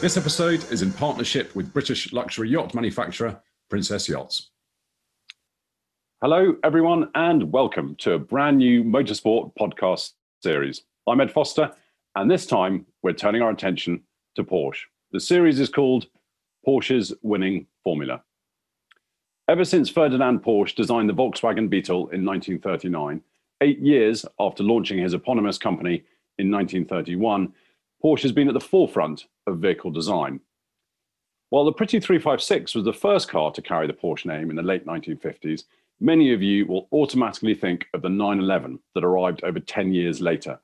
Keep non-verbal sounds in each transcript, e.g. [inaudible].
This episode is in partnership with British luxury yacht manufacturer Princess Yachts. Hello, everyone, and welcome to a brand new motorsport podcast series. I'm Ed Foster, and this time we're turning our attention to Porsche. The series is called Porsche's Winning Formula. Ever since Ferdinand Porsche designed the Volkswagen Beetle in 1939, eight years after launching his eponymous company in 1931, Porsche has been at the forefront of vehicle design. While the Pretty 356 was the first car to carry the Porsche name in the late 1950s, many of you will automatically think of the 911 that arrived over 10 years later.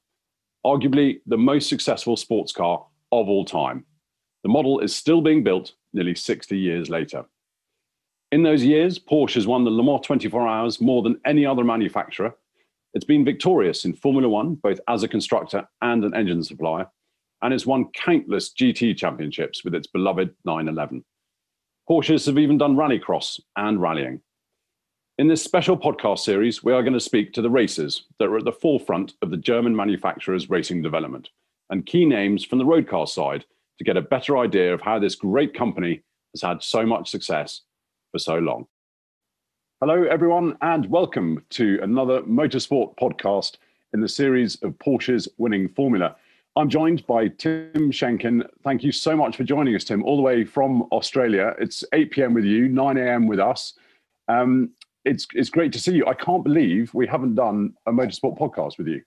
Arguably the most successful sports car of all time. The model is still being built nearly 60 years later. In those years, Porsche has won the Le Mans 24 Hours more than any other manufacturer. It's been victorious in Formula One, both as a constructor and an engine supplier, and has won countless GT championships with its beloved 911. Porsches have even done rallycross and rallying. In this special podcast series, we are going to speak to the racers that are at the forefront of the German manufacturer's racing development and key names from the roadcar side to get a better idea of how this great company has had so much success for so long. Hello, everyone, and welcome to another motorsport podcast in the series of Porsche's winning formula. I'm joined by Tim Schenken. Thank you so much for joining us, Tim, all the way from Australia. It's 8 p.m. with you, 9 a.m. with us. Um, it's it's great to see you. I can't believe we haven't done a motorsport podcast with you.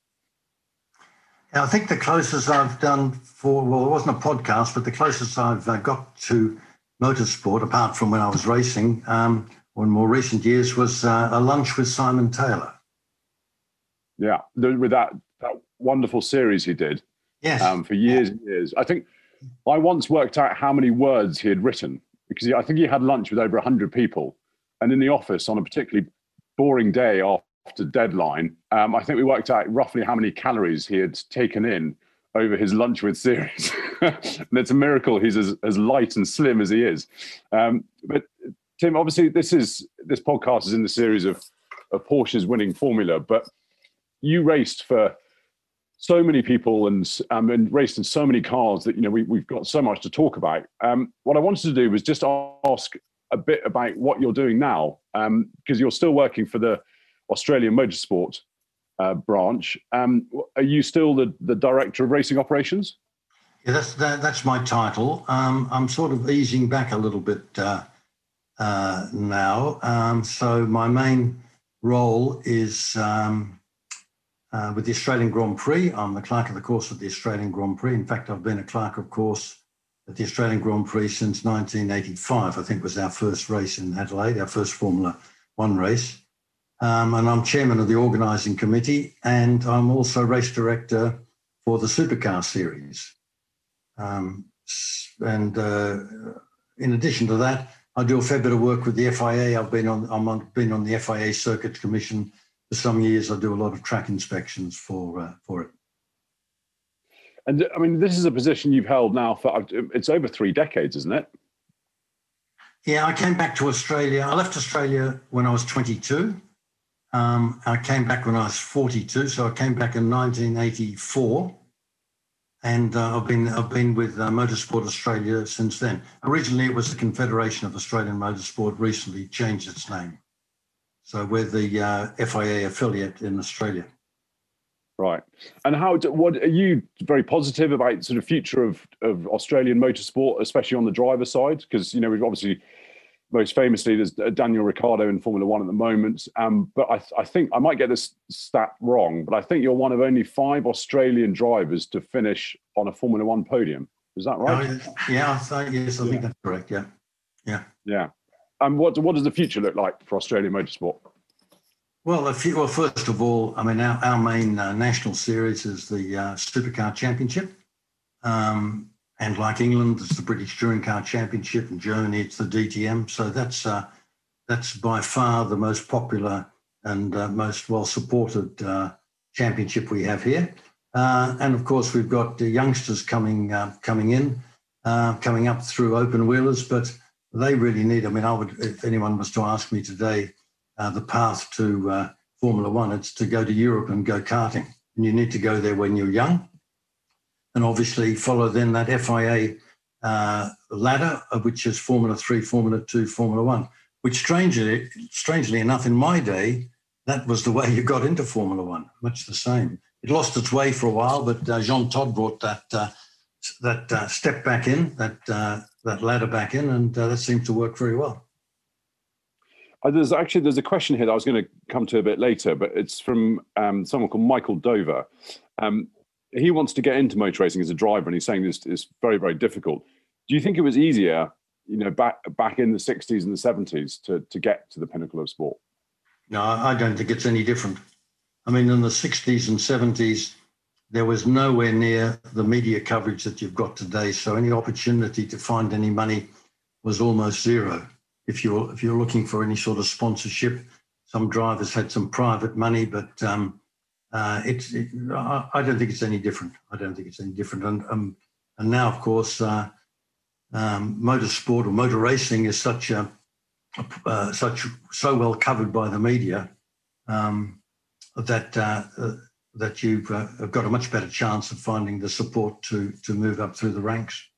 Yeah, I think the closest I've done for well, it wasn't a podcast, but the closest I've uh, got to motorsport, apart from when I was racing, um, or in more recent years, was uh, a lunch with Simon Taylor. Yeah, with that that wonderful series he did Yes. um, for years and years. I think I once worked out how many words he had written because he, I think he had lunch with over 100 people. And in the office on a particularly boring day after deadline, um, I think we worked out roughly how many calories he had taken in over his lunch with series. [laughs] and it's a miracle he's as, as light and slim as he is. Um, but Tim, obviously, this is this podcast is in the series of, of Porsche's winning formula, but you raced for so many people and um, and raced in so many cars that you know we, we've got so much to talk about. Um, what I wanted to do was just ask a bit about what you're doing now, because um, you're still working for the Australian Motorsport uh, branch. Um, are you still the, the director of racing operations? Yeah, that's that, that's my title. Um, I'm sort of easing back a little bit uh, uh, now. Um, so my main role is um, uh, with the Australian Grand Prix. I'm the clerk of the course of the Australian Grand Prix. In fact, I've been a clerk of course at the Australian Grand Prix since 1985. I think was our first race in Adelaide, our first Formula One race. Um, and I'm chairman of the organising committee, and I'm also race director for the Supercar Series. Um, and uh, in addition to that, I do a fair bit of work with the FIA. I've been on I'm on, been on the FIA Circuit Commission some years. I do a lot of track inspections for uh, for it. And I mean, this is a position you've held now for it's over three decades, isn't it? Yeah, I came back to Australia. I left Australia when I was 22. Um, I came back when I was 42, so I came back in 1984, and uh, I've been I've been with uh, Motorsport Australia since then. Originally, it was the Confederation of Australian Motorsport. Recently, changed its name, so we're the uh, FIA affiliate in Australia. Right. And how? Do, What are you very positive about sort of future of of Australian motorsport, especially on the driver side? Because you know we've obviously most famously there's Daniel Ricciardo in Formula One at the moment. Um, but I, I think I might get this stat wrong, but I think you're one of only five Australian drivers to finish on a Formula One podium. Is that right? Oh, yeah, I think, yes, I yeah. think that's correct. Yeah, yeah, yeah. And what what does the future look like for Australian motorsport? Well, well, first of all, I mean, our, our main uh, national series is the uh, Supercar Championship. Um, and like England, it's the British Touring Car Championship, and Germany, it's the DTM. So that's uh, that's by far the most popular and uh, most well supported uh, championship we have here. Uh, and of course, we've got the youngsters coming uh, coming in, uh, coming up through open wheelers, but they really need. I mean, I would if anyone was to ask me today the path to Formula One, it's to go to Europe and go karting, and you need to go there when you're young and obviously follow then that FIA uh, ladder, which is Formula Three, Formula Two, Formula One. Which strangely, strangely enough, in my day, that was the way you got into Formula One. Much the same. It lost its way for a while, but uh, Jean Todt brought that uh, that uh, step back in, that uh, that ladder back in, and uh, that seems to work very well. there's actually there's a question here that I was going to come to a bit later, but it's from um, someone called Michael Dover. Um, he wants to get into motor racing as a driver, and he's saying this is very, very difficult. Do you think it was easier, you know, back back in the '60s and the '70s to to get to the pinnacle of sport? No, I don't think it's any different. I mean, in the '60s and '70s, there was nowhere near the media coverage that you've got today. So any opportunity to find any money was almost zero. If you're if you're looking for any sort of sponsorship, some drivers had some private money, but um, uh, it's it, I don't think it's any different. I don't think it's any different. And um, and now, of course, uh, um, motorsport or motor racing is such a uh, such so well covered by the media um, that uh, uh, that you've uh, got a much better chance of finding the support to to move up through the ranks.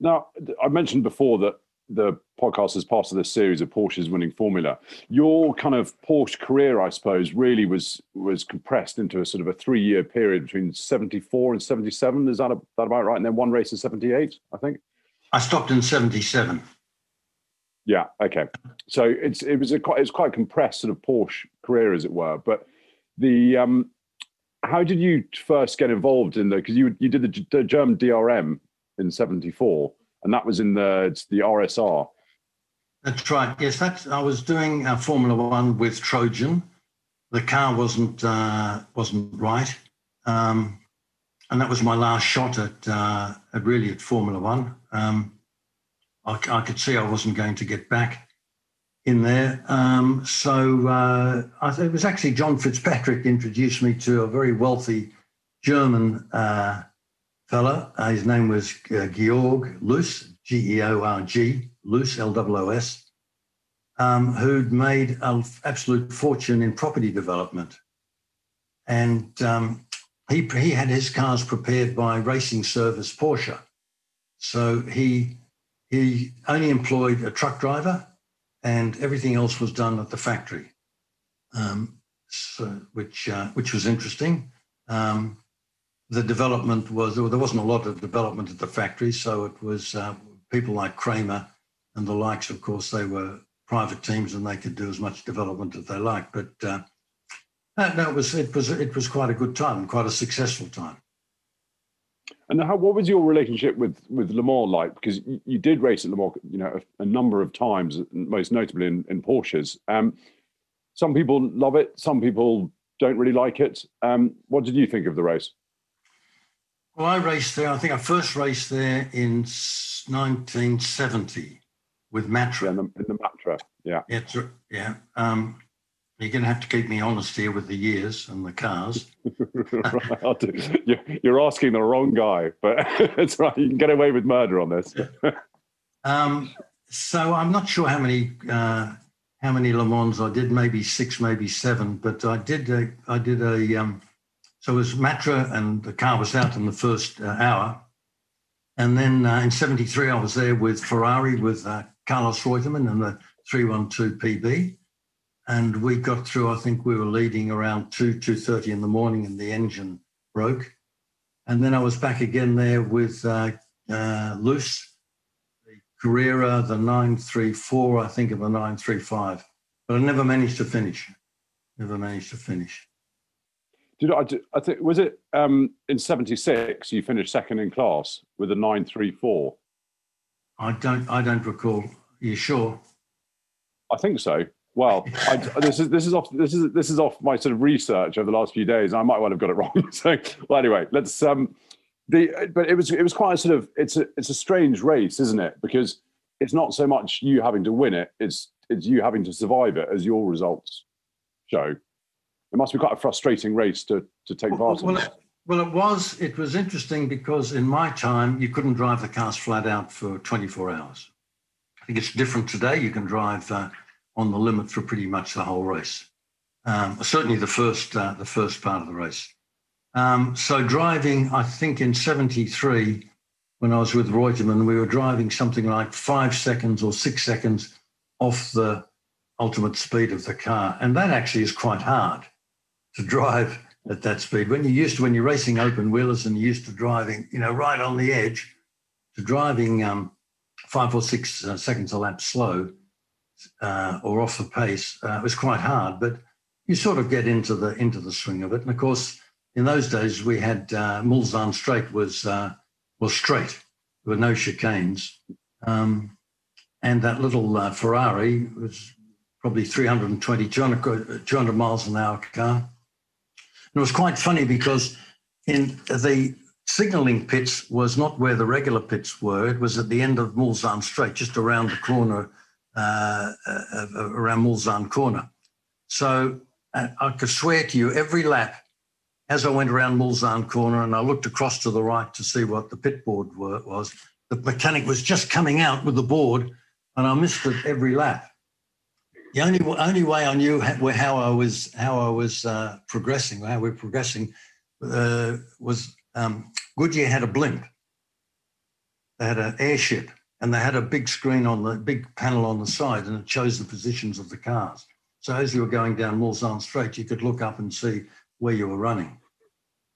Now, I mentioned before that the podcast is part of this series of Porsche's winning formula. Your kind of Porsche career, I suppose, really was was compressed into a sort of a three year period between seventy four and seventy seven. Is that a, that about right? And then one race in seventy eight, I think. I stopped in seventy seven. Yeah. Okay. So it's it was a quite it's quite a compressed sort of Porsche career, as it were. But the um, how did you first get involved in the because you you did the, the German DRM in seventy four and that was in the the RSR. That's right. Yes, that's. I was doing uh, Formula One with Trojan. The car wasn't uh, wasn't right, um, and that was my last shot at, uh, at really at Formula One. Um, I, I, could see I wasn't going to get back in there. Um, so uh, it was actually John Fitzpatrick introduced me to a very wealthy German uh, fella. Uh, his name was uh, Georg Loos, G E O R G, Loos, L O O S, um, who'd made an absolute fortune in property development. And um, he, he had his cars prepared by Racing Service Porsche. So he, he only employed a truck driver and everything else was done at the factory, um, so, which, uh, which was interesting. Um, the development was there wasn't a lot of development at the factory, so it was uh, people like Kremer and the likes. Of course, they were private teams and they could do as much development as they liked. But uh, no, it was it was it was quite a good time, quite a successful time. And how, what was your relationship with with Le Mans like? Because you, did race at Le Mans, you know, a, a, number of times, most notably in, in Porsches. Um, some people love it, some people don't really like it. Um, what did you think of the race? Well, I raced there. I think I first raced there in 1970 with Matra. in, the, in the Matra, yeah. Yeah, yeah. Um, you're going to have to keep me honest here with the years and the cars. [laughs] You're asking the wrong guy, but [laughs] it's right. You can get away with murder on this. um, so I'm not sure how many uh, how many Le Mans I did. Maybe six, maybe seven. But I did a, I did a um, so it was Matra, and the car was out in the first uh, hour. And then uh, in 73, I was there with Ferrari with uh, Carlos Reutemann and the 312 PB. And we got through, I think we were leading around 2, 2.30 in the morning and the engine broke. And then I was back again there with uh, uh, Loos, the Carrera, the 934, I think of a 935. But I never managed to finish. Never managed to finish. Did I, I think was it um, in '76 you finished second in class with a nine three four? I don't. I don't recall. Are you sure? I think so. Well, I, this is this is off this is this is off my sort of research over the last few days. I might well have got it wrong. [laughs] So, well, anyway, let's. Um, the but it was it was quite a sort of it's a it's a strange race, isn't it? Because it's not so much you having to win it; it's it's you having to survive it, as your results show. It must be quite a frustrating race to to take part well, in. Well, well, it was. It was interesting because in my time, you couldn't drive the cars flat out for 24 hours. I think it's different today. You can drive. Uh, on the limit for pretty much the whole race. Um, certainly the first uh, the first part of the race. Um, so driving, I think in '73, when I was with Reutemann, we were driving something like five seconds or six seconds off the ultimate speed of the car, and that actually is quite hard to drive at that speed. When you're used to when you're racing open wheelers and you're used to driving, you know, right on the edge, to driving um, five or six uh, seconds a lap slow uh, or off the pace uh, was quite hard, but you sort of get into the into the swing of it. And of course, in those days, we had uh, Straight was uh, was straight. There were no chicanes, um, and that little uh, Ferrari was probably 320, 200, 200 miles an hour car. And it was quite funny because in the signalling pits was not where the regular pits were. It was at the end of Mulsanne Straight, just around the corner uh, uh, around Mulsanne Corner. So I could swear to you, every lap, as I went around Mulsanne Corner and I looked across to the right to see what the pit board was, the mechanic was just coming out with the board and I missed it every lap. The only only way I knew how I was how I was uh, progressing, how we were progressing, uh, was um, Goodyear had a blimp. They had an airship, and they had a big screen on the big panel on the side and it shows the positions of the cars. So as you were going down Mulsanne Straight, you could look up and see where you were running.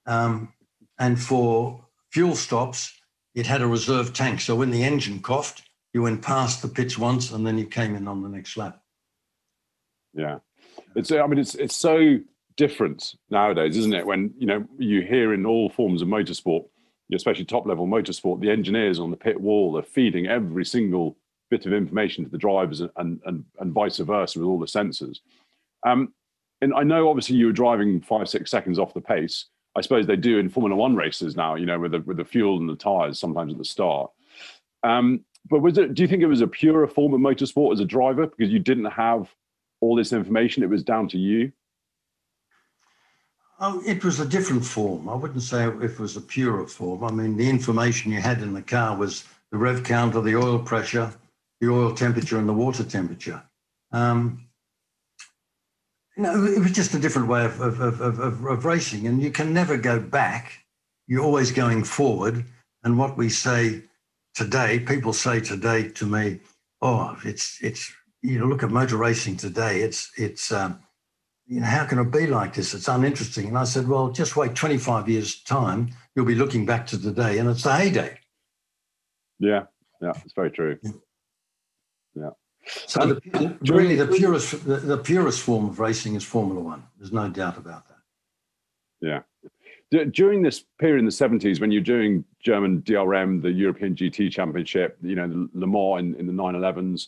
Um, and for fuel stops, it had a reserve tank. So when the engine coughed, you went past the pits once and then you came in on the next lap. Yeah. It's I mean it's it's so different nowadays, isn't it? When you know you hear in all forms of motorsport especially top level motorsport, the engineers on the pit wall are feeding every single bit of information to the drivers and, and, and vice versa with all the sensors. Um, and I know obviously you were driving five, six seconds off the pace. I suppose they do in Formula One races now, you know, with the, with the fuel and the tires sometimes at the start. Um, but was it, do you think it was a purer form of motorsport as a driver because you didn't have all this information? It was down to you? Oh, it was a different form. I wouldn't say it was a purer form. I mean, the information you had in the car was the rev counter, the oil pressure, the oil temperature, and the water temperature. Um, you know, it was just a different way of, of, of, of, of racing, and you can never go back. You're always going forward. And what we say today, people say today to me, "Oh, it's it's you know, look at motor racing today. It's it's um, you know, how can it be like this? It's uninteresting. And I said, well, just wait 25 years' time. You'll be looking back to the day and it's the heyday. Yeah, yeah, it's very true. Yeah. yeah. So um, the, really, the purest, the, the, purest form of racing is Formula One. There's no doubt about that. Yeah. During this period in the 70s, when you're doing German DRM, the European GT Championship, you know, Le Mans in, in the 911s,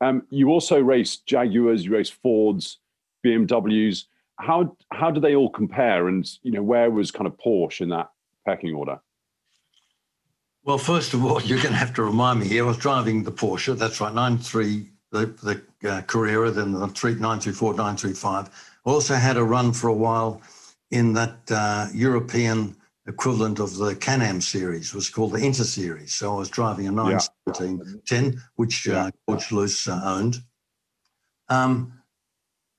um, you also raced Jaguars, you raced Fords, BMWs. How how do they all compare? And you know, where was kind of Porsche in that pecking order? Well, first of all, [laughs] you're going to have to remind me here. I was driving the Porsche. That's right, 93, the, the uh, Carrera, then the 3, 934, 935. I also had a run for a while in that uh, European equivalent of the Can-Am series, was called the Inter series. So I was driving a 917 yeah. 10, which uh, George Loos uh, owned. Um,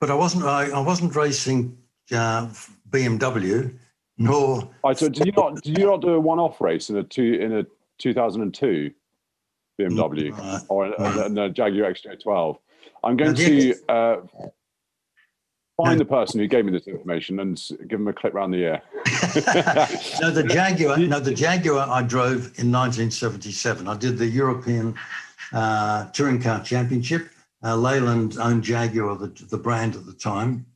but I wasn't. I, I wasn't racing uh, BMW, nor. Right, so did you not? Did you not do a one-off race in a two in a 2002 BMW or a Jaguar XJ12? I'm going to uh, find the person who gave me this information and give him a clip round the ear. [laughs] no, the Jaguar. No, the Jaguar I drove in 1977. I did the European uh, Touring Car Championship uh, Leyland owned Jaguar, the, the brand at the time.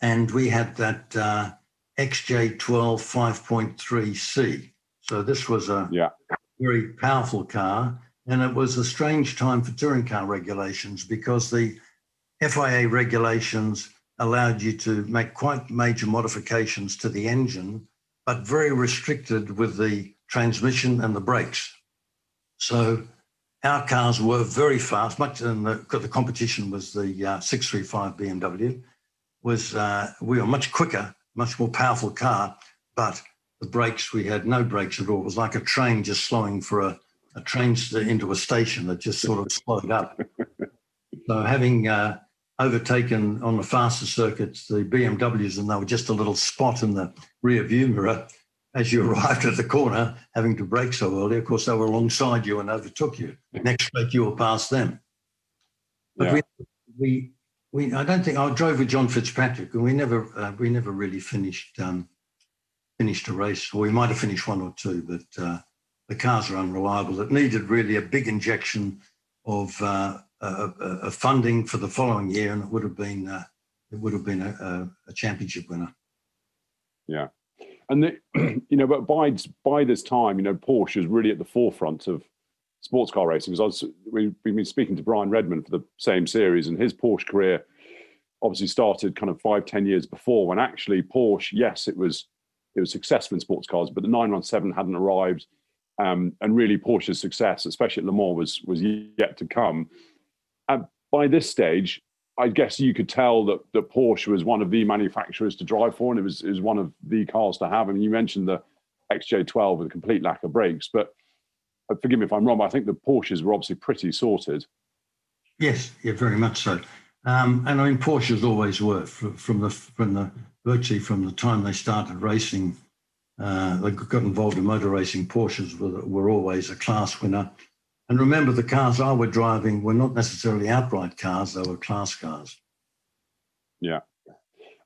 And we had that uh, XJ12 5.3C. So this was a yeah. very powerful car. And it was a strange time for touring car regulations because the FIA regulations allowed you to make quite major modifications to the engine, but very restricted with the transmission and the brakes. So our cars were very fast, much in the, the competition was the uh, 635 BMW, was uh, we were much quicker, much more powerful car, but the brakes, we had no brakes at all. It was like a train just slowing for a, a train into a station that just sort of slowed up. so having uh, overtaken on the faster circuits the BMWs, and they were just a little spot in the rear view mirror as you [laughs] arrived at the corner, having to brake so early. Of course, they were alongside you and overtook you. Next week, you were past them. But yeah. we, we, we, I don't think I drove with John Fitzpatrick, and we never, uh, we never really finished, um, finished a race. Or we might have finished one or two, but uh, the cars are unreliable. It needed really a big injection of uh, a, funding for the following year, and it would have been uh, it would have been a, a, championship winner. Yeah, and the, [clears throat] you know, but by by this time, you know, Porsche is really at the forefront of sports car racing. Because we've been speaking to Brian Redman for the same series, and his Porsche career obviously started kind of five, ten years before. When actually Porsche, yes, it was it was successful in sports cars, but the 917 hadn't arrived. Um, and really, Porsche's success, especially at Le Mans, was was yet to come And by this stage, I guess you could tell that, that Porsche was one of the manufacturers to drive for, and it was, it was one of the cars to have. I mean, you mentioned the XJ12 with a complete lack of brakes, but uh, forgive me if I'm wrong, but I think the Porsches were obviously pretty sorted. Yes, yeah, very much so. Um, and I mean, Porsches always were from the from the virtually from the time they started racing. Uh, they got involved in motor racing. Porsches were, were always a class winner. And remember, the cars I were driving were not necessarily outright cars, they were class cars. Yeah.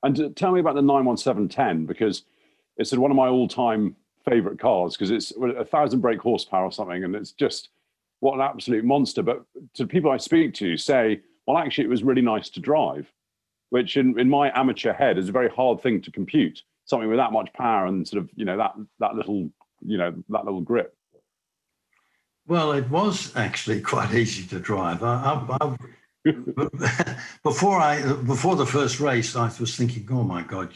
And uh, tell me about the 91710, because it's one of my all time favorite cars, because it's a thousand brake horsepower or something. And it's just what an absolute monster. But to people I speak to say, well, actually, it was really nice to drive, which in, in my amateur head is a very hard thing to compute. Something with that much power and sort of, you know, that, that little, you know, that little grip. Well, it was actually [laughs] quite easy to drive. I, I, I, [laughs] before I before the first race, I was thinking, "Oh my God!"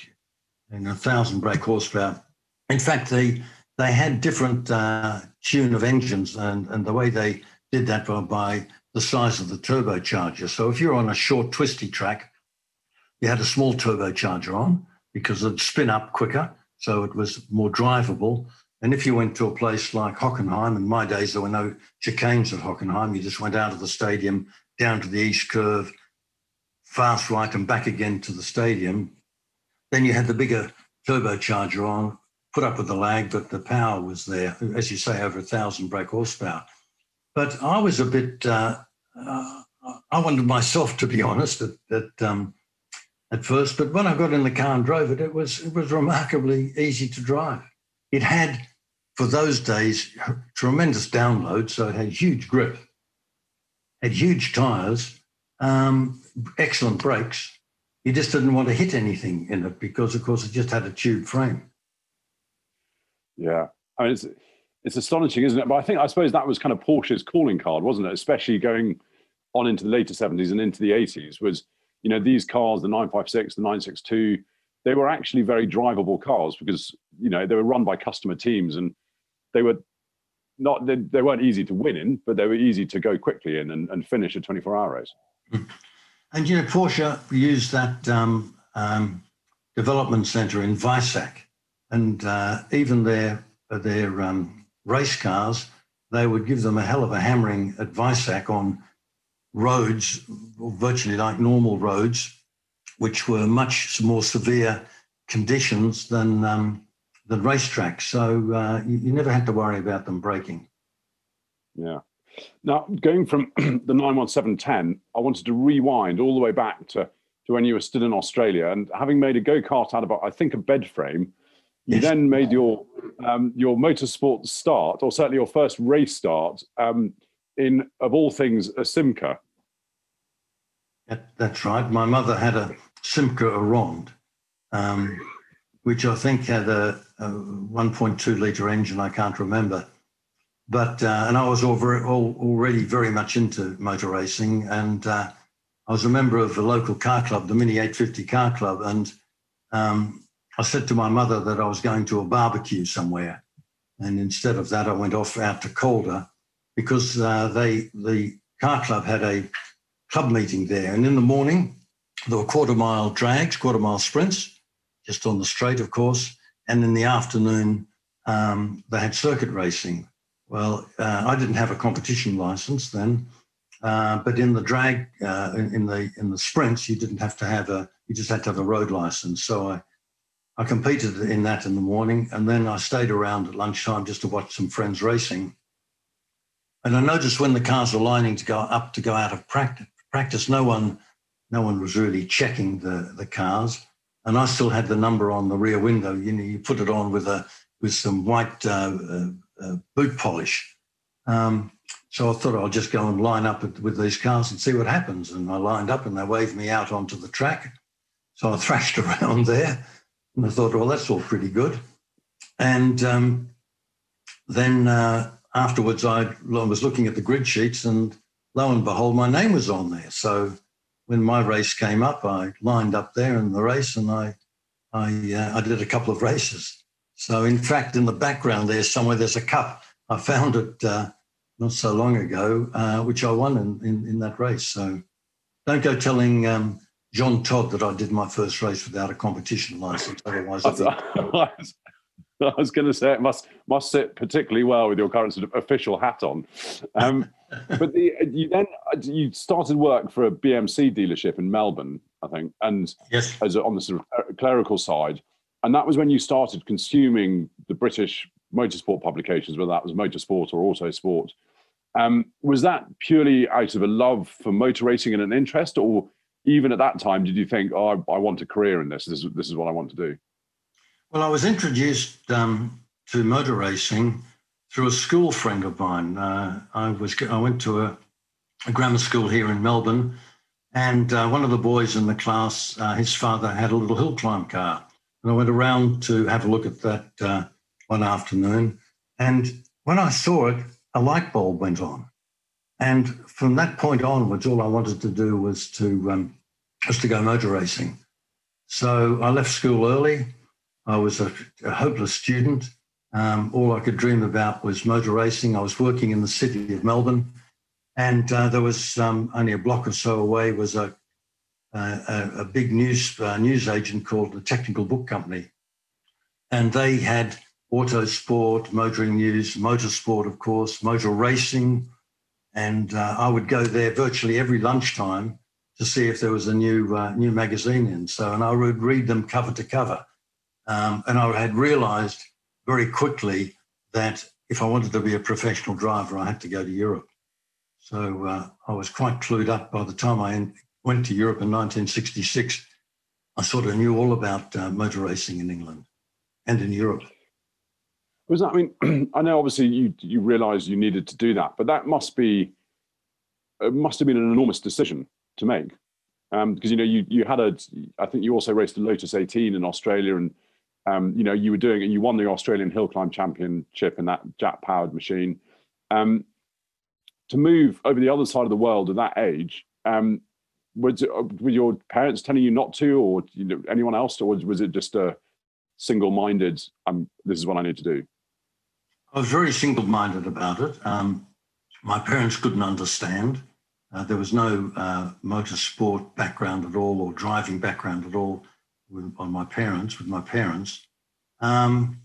And a thousand brake horsepower. In fact, they they had different uh, tune of engines, and and the way they did that were by the size of the turbocharger. So if you're on a short, twisty track, you had a small turbocharger on because it'd spin up quicker, so it was more drivable. And if you went to a place like Hockenheim, in my days there were no chicanes at Hockenheim, you just went out of the stadium down to the east curve, fast right and back again to the stadium. Then you had the bigger turbocharger on, put up with the lag, but the power was there, as you say, over a thousand brake horsepower. But I was a bit, uh, uh, I wanted myself to be [laughs] honest at, um, at first, but when I got in the car and drove it, it was it was remarkably easy to drive. It had for those days, tremendous download. So it had huge grip, had huge tires, um, excellent brakes. You just didn't want to hit anything in it because, of course, it just had a tube frame. Yeah, I mean, it's it's astonishing, isn't it? But I think I suppose that was kind of Porsche's calling card, wasn't it? Especially going on into the later seventies and into the eighties, was you know these cars, the nine five six, the nine six two, they were actually very drivable cars because you know they were run by customer teams and they were not they, they weren't easy to win in, but they were easy to go quickly in and, and finish a 24 hour race. And you know, Porsche used that um, um, development center in Weissach, and uh, even their their um, race cars, they would give them a hell of a hammering at Weissach on roads, virtually like normal roads, which were much more severe conditions than um, the racetrack. So uh, you, you, never had to worry about them breaking. Yeah. Now, going from [clears throat] the 91710, I wanted to rewind all the way back to, to when you were still in Australia and having made a go kart out of, I think, a bed frame. You yes. then made your um, your motorsport start, or certainly your first race start, um, in of all things, a Simca. That, that's right. My mother had a Simca Aronde, um, which I think had a, a 1.2 litre engine. I can't remember. But, uh, and I was all very, all, already very much into motor racing. And uh, I was a member of the local car club, the Mini 850 Car Club. And um, I said to my mother that I was going to a barbecue somewhere. And instead of that, I went off out to Calder because uh, they the car club had a club meeting there. And in the morning, there were quarter mile drags, quarter mile sprints, just on the straight, of course. And in the afternoon, um, they had circuit racing. Well, uh, I didn't have a competition license then, uh, but in the drag, uh, in, in, the in the sprints, you didn't have to have a, you just had to have a road license. So I, I competed in that in the morning, and then I stayed around at lunchtime just to watch some friends racing. And I noticed when the cars were lining to go up to go out of practice, practice no one, no one was really checking the, the cars. And I still had the number on the rear window. You know, you put it on with a with some white uh, uh, uh, boot polish. Um, so I thought I'll just go and line up with these cars and see what happens. And I lined up, and they waved me out onto the track. So I [laughs] thrashed around there, and I thought, well, that's all pretty good. And um, then uh, afterwards, I was looking at the grid sheets, and lo and behold, my name was on there. So when my race came up, I lined up there in the race, and I I, uh, I did a couple of races. So in fact, in the background there somewhere, there's a cup. I found it uh, not so long ago, uh, which I won in, in, in, that race. So don't go telling um, Jean Todt that I did my first race without a competition license. Otherwise, [laughs] I [laughs] was going to say it must must sit particularly well with your current sort of official hat on. Um, [laughs] but the, you then you started work for a BMC dealership in Melbourne, I think, and yes, as a, on the sort of clerical side, and that was when you started consuming the British motorsport publications, whether that was motorsport or autosport. Um, was that purely out of a love for motor racing and an interest, or even at that time, did you think, "Oh, I, I want a career in this. This is this is what I want to do"? Well, I was introduced um, to motor racing through a school friend of mine. Uh, I was I went to a, a, grammar school here in Melbourne, and uh, one of the boys in the class, uh, his father had a little hill climb car, and I went around to have a look at that uh, one afternoon. And when I saw it, a light bulb went on, and from that point onwards, all I wanted to do was to um, was to go motor racing. So I left school early. I was a, a hopeless student. Um, all I could dream about was motor racing. I was working in the city of Melbourne, and uh, there was um, only a block or so away was a a, a, big news uh, news agent called the Technical Book Company, and they had auto sport, motoring news, motorsport, of course, motor racing, and uh, I would go there virtually every lunchtime to see if there was a new uh, new magazine in. So, and I would read them cover to cover. Um, and I had realized very quickly that if I wanted to be a professional driver, I had to go to Europe. So uh, I was quite clued up by the time I went to Europe in 1966. I sort of knew all about uh, motor racing in England and in Europe. Was that? I mean, [clears throat] I know obviously you you realised you needed to do that, but that must be it must have been an enormous decision to make because um, you know you you had a I think you also raced a Lotus 18 in Australia and um, you know, you were doing it. You won the Australian Hill Climb Championship in that jet-powered machine. Um, to move over the other side of the world at that age, um, was it, were your parents telling you not to, or you know, anyone else, or was it just a single-minded? Um, this is what I need to do. I was very single-minded about it. Um, my parents couldn't understand. Uh, there was no uh, motorsport background at all, or driving background at all with, on my parents, with my parents. Um,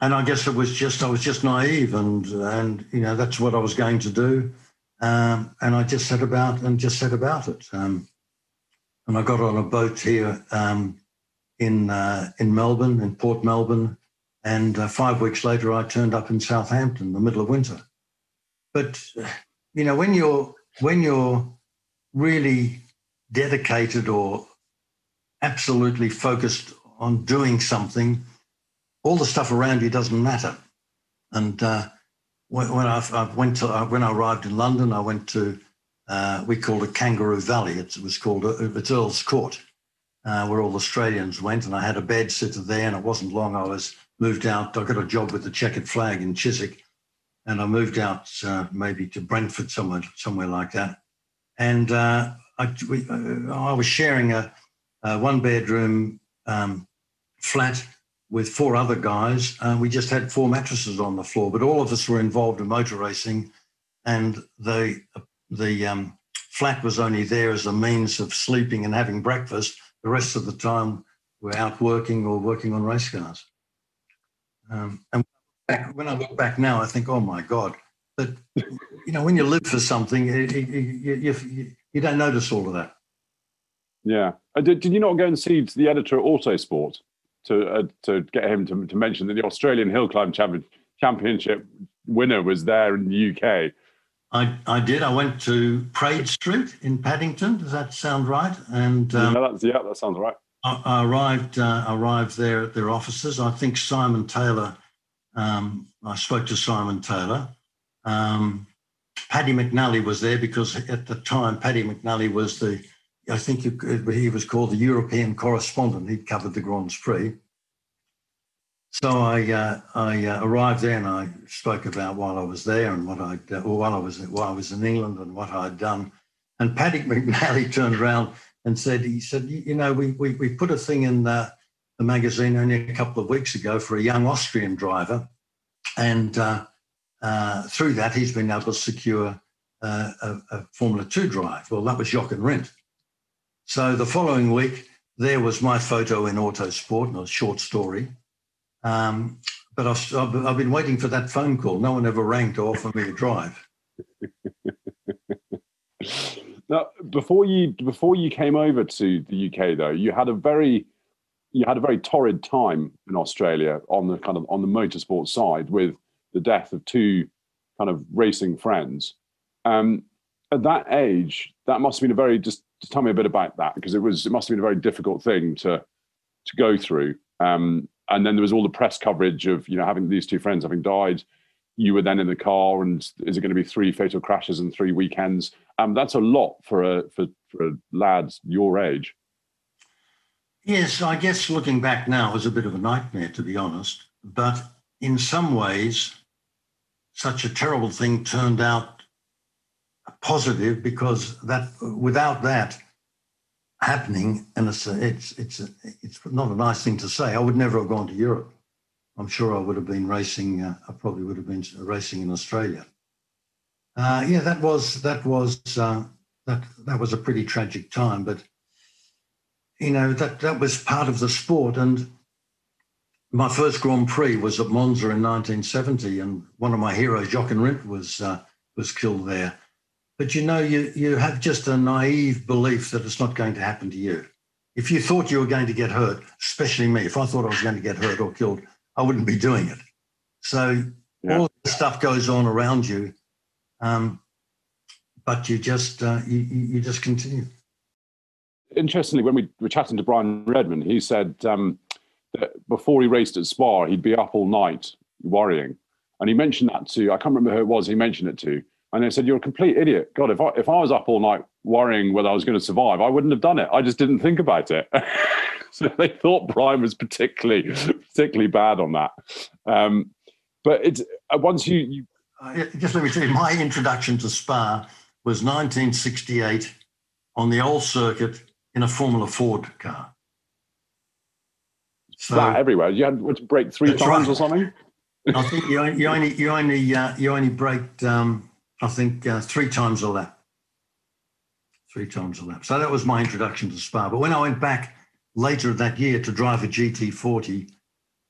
and I guess it was just I was just naive, and and you know that's what I was going to do, um, and I just set about and just set about it. Um, and I got on a boat here um, in uh, in Melbourne, in Port Melbourne, and uh, five weeks later I turned up in Southampton, the middle of winter. But you know when you're when you're really dedicated or absolutely focused on doing something, all the stuff around you doesn't matter. And uh, when, I, I, went to uh, when I arrived in London, I went to uh, we called it Kangaroo Valley. It was called uh, it's Earl's Court, uh, where all Australians went, and I had a bed sitter there. And it wasn't long. I was moved out. I got a job with the checkered flag in Chiswick, and I moved out uh, maybe to Brentford, somewhere somewhere like that. And uh, I, we, uh, I was sharing a, a one bedroom um, flat with four other guys. Uh, we just had four mattresses on the floor, but all of us were involved in motor racing, and the the um, flat was only there as a means of sleeping and having breakfast. The rest of the time, we're out working or working on race cars. Um, and when I look back now, I think, oh my God. But, you know, when you live for something, you, you, you, you don't notice all of that. Yeah. Uh, did, did you not go and see the editor at Autosport to uh, to get him to, to mention that the Australian Hill Climb Champion, Championship winner was there in the UK? I, I did. I went to Praed Street in Paddington. Does that sound right? And um, yeah, that's, yeah, that sounds right. I, I arrived uh, arrived there at their offices. I think Simon Taylor. Um, I spoke to Simon Taylor. Um, Paddy McNally was there because at the time Paddy McNally was the, I think he was called the European correspondent. He'd covered the Grand Prix. So I uh, I uh, arrived there and I spoke about while I was there and what I'd uh, while I was while I was in England and what I'd done. And Paddy [laughs] McNally turned around and said he said you know we we, we put a thing in the, the magazine only a couple of weeks ago for a young Austrian driver, and uh, uh, through that he's been able to secure uh, a, a, Formula Two drive. Well, that was Jochen Rindt. So the following week there was my photo in Autosport, and a short story. Um, but I've, I've, been waiting for that phone call. No one ever rang to offer me a drive. [laughs] now, before you before you came over to the UK, though, you had a very you had a very torrid time in Australia on the kind of on the motorsport side with the death of two kind of racing friends. Um, at that age, that must have been a very just, just tell me a bit about that because it was it must have been a very difficult thing to to go through. Um, and then there was all the press coverage of you know having these two friends having died. You were then in the car and is it going to be three fatal crashes and three weekends? Um, that's a lot for a for, for a lad your age. Yes i guess looking back now is a bit of a nightmare to be honest. But in some ways such a terrible thing turned out positive because that without that happening, and it's a, it's it's a, it's not a nice thing to say. I would never have gone to Europe. I'm sure I would have been racing. Uh, I probably would have been racing in Australia. Uh, yeah, that was that was uh, that that was a pretty tragic time, but you know that that was part of the sport. And my first Grand Prix was at Monza in 1970, and one of my heroes, Jochen Rindt, was uh, was killed there. But you know, you, you have just a naive belief that it's not going to happen to you. If you thought you were going to get hurt, especially me, if I thought I was going to get hurt or killed, I wouldn't be doing it. So yeah. all the stuff goes on around you, um, but you just uh, you, you just continue. Interestingly, when we were chatting to Brian Redman, he said um, that before he raced at Spa, he'd be up all night worrying, and he mentioned that to I can't remember who it was. He mentioned it to, and they said, You're a complete idiot. God, if I, if I was up all night worrying whether I was going to survive, I wouldn't have done it. I just didn't think about it. [laughs] so they thought Brian was particularly, particularly bad on that. Um, but it's uh, once you, you uh, just let me tell you, my introduction to Spa was 1968 on the old circuit in a Formula Ford car. So, Flat everywhere. You had to brake three times right. or something. I think you only you only you only, uh, you only braked um, I think uh, three times a lap. Three times a lap. So that was my introduction to Spa. But when I went back later that year to drive a GT40,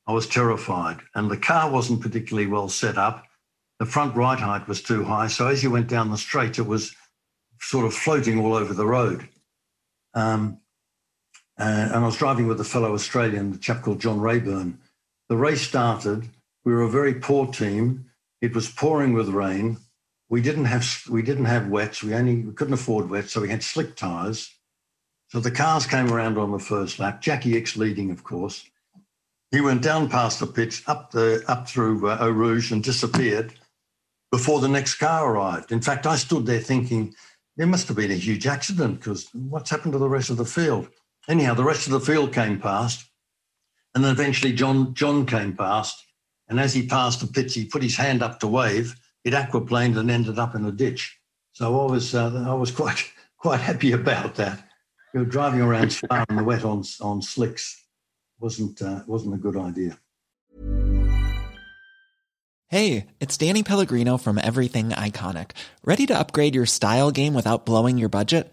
I was terrified. And the car wasn't particularly well set up. The front right height was too high. So as you went down the straight, it was sort of floating all over the road. Um, and I was driving with a fellow Australian, a chap called John Rayburn. The race started. We were a very poor team. It was pouring with rain we didn't have we didn't have wets. We only we couldn't afford wets, so we had slick tires. So the cars came around on the first lap. Jacky Ickx leading, of course. He went down past the pits, up the up through uh, Eau Rouge, and disappeared before the next car arrived. In fact, I stood there thinking there must have been a huge accident because what's happened to the rest of the field? anyhow, the rest of the field came past, and then eventually John John came past, and as he passed the pits, he put his hand up to wave. It aquaplaned and ended up in a ditch. So I was uh, I was [laughs] quite quite happy about that. You know, driving around in the wet on on slicks wasn't uh, wasn't a good idea. Hey, it's Danny Pellegrino from Everything Iconic. Ready to upgrade your style game without blowing your budget?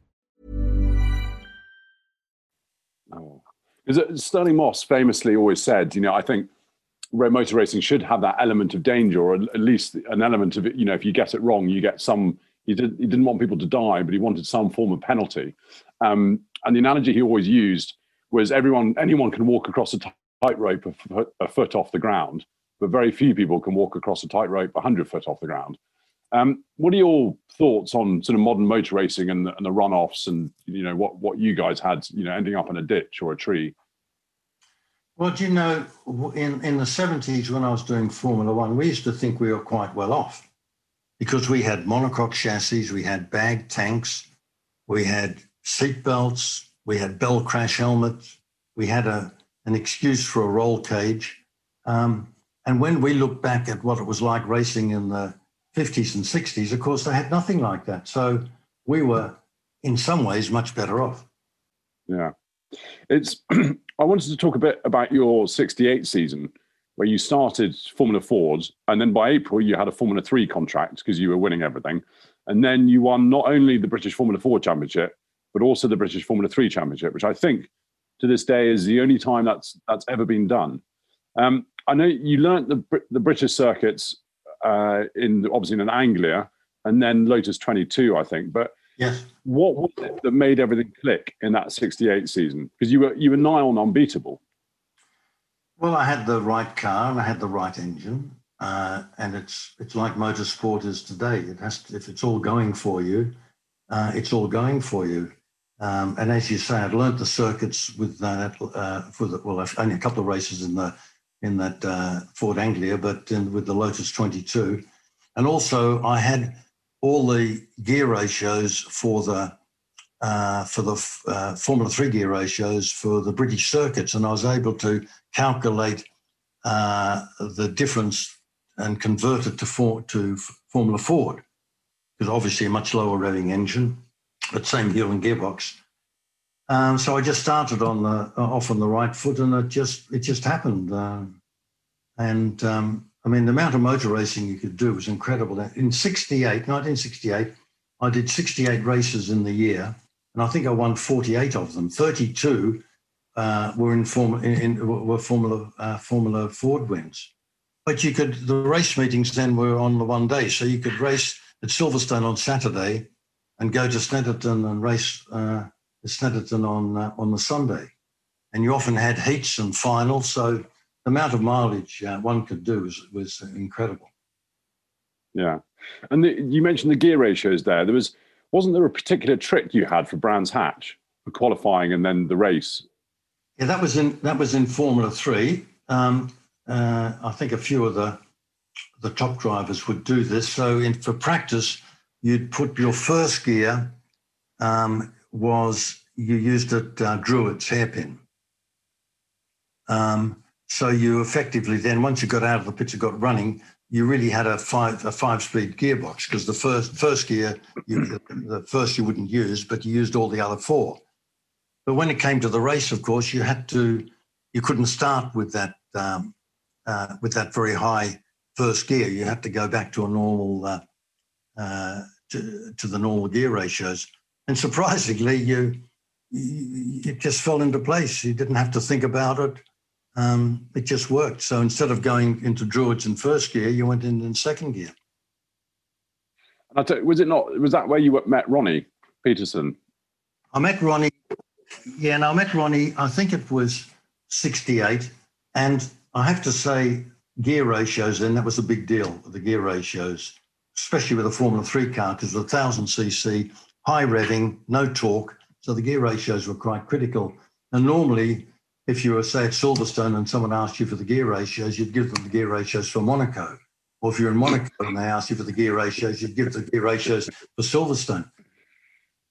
Because Stirling Moss famously always said, you know, I think motor racing should have that element of danger or at least an element of, it. you know, if you get it wrong, you get some, he, did, he didn't want people to die, but he wanted some form of penalty. Um, and the analogy he always used was everyone, anyone can walk across a tightrope a foot, a foot off the ground, but very few people can walk across a tightrope 100 foot off the ground. Um, what are your thoughts on sort of modern motor racing and the, and the runoffs, and you know what what you guys had, you know, ending up in a ditch or a tree? Well, do you know, in in the seventies when I was doing Formula One, we used to think we were quite well off because we had monocoque chassis, we had bag tanks, we had seat belts, we had bell crash helmets, we had a an excuse for a roll cage. Um, and when we look back at what it was like racing in the 50s and 60s, of course, they had nothing like that. So we were, in some ways, much better off. Yeah. It's. [clears throat] I wanted to talk a bit about your 68 season where you started Formula Fords, and then by April you had a Formula Three contract because you were winning everything, and then you won not only the British Formula Ford Championship but also the British Formula Three Championship, which I think to this day is the only time that's that's ever been done. Um, I know you learnt the the British circuits uh, in obviously in an Anglia and then Lotus 22, I think. But yes. what was it that made everything click in that 68 season? Because you were you were nigh on unbeatable. Well, I had the right car and I had the right engine, uh, and it's it's like motorsport is today. It has to, if it's all going for you, uh, it's all going for you. Um, and as you say, I'd learnt the circuits with that uh, for the, well, only a couple of races in the in that uh, Ford Anglia, but in, with the Lotus 22, and also I had all the gear ratios for the uh, for the uh, Formula Three gear ratios for the British circuits, and I was able to calculate uh, the difference and convert it to for, to Formula Ford, because obviously a much lower revving engine but same Hewland gearbox. Um, so I just started on the off on the right foot, and it just it just happened. Uh, and um, I mean, the amount of motor racing you could do was incredible. In 68, 1968, I did 68 races in the year, and I think I won 48 of them. 32 uh, were in, form, in, in were Formula uh, Formula Ford wins. But you could the race meetings then were on the one day, so you could race at Silverstone on Saturday and go to Snetterton and race uh, Snetterton on uh, on the Sunday. And you often had heats and finals, so the amount of mileage uh, one could do was was incredible. Yeah, and the, you mentioned the gear ratios there. There was wasn't there a particular trick you had for Brands Hatch for qualifying and then the race? Yeah, that was in that was in Formula Three. Um, uh, I think a few of the the top drivers would do this. So in, for practice, you'd put your first gear um, was you used it uh, Druid's hairpin. Um, so you effectively then, once you got out of the pit, you got running, you really had a five a five speed gearbox because the first first gear, you, the first you wouldn't use, but you used all the other four. But when it came to the race, of course, you had to you couldn't start with that um, uh, with that very high first gear. You had to go back to a normal uh, uh, to, to the normal gear ratios, and surprisingly, you, you it just fell into place. You didn't have to think about it. Um, it just worked. So instead of going into druids in first gear, you went in in second gear. was it not? Was that where you met Ronnie Peterson? I met Ronnie. Yeah, and I met Ronnie. I think it was '68, and I have to say, gear ratios. Then that was a big deal. The gear ratios, especially with a Formula Three car, because the thousand cc, high revving, no torque. So the gear ratios were quite critical. And normally, if you were, say, at Silverstone and someone asked you for the gear ratios, you'd give them the gear ratios for Monaco. Or if you're in Monaco and they asked you for the gear ratios, you'd give the gear ratios for Silverstone.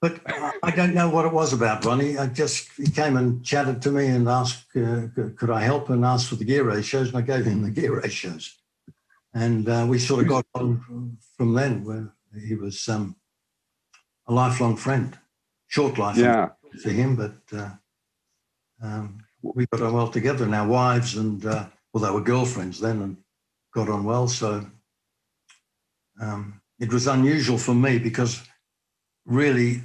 But I don't know what it was about Ronnie. I just he came and chatted to me and asked, uh, could I help, and asked for the gear ratios, and I gave him the gear ratios, and uh, we sort of got on from then. Where he was um, a lifelong friend, short life yeah. for him, but uh, um, we got on well together. and our wives and uh, well, they were girlfriends then, and got on well. So um, it was unusual for me because really,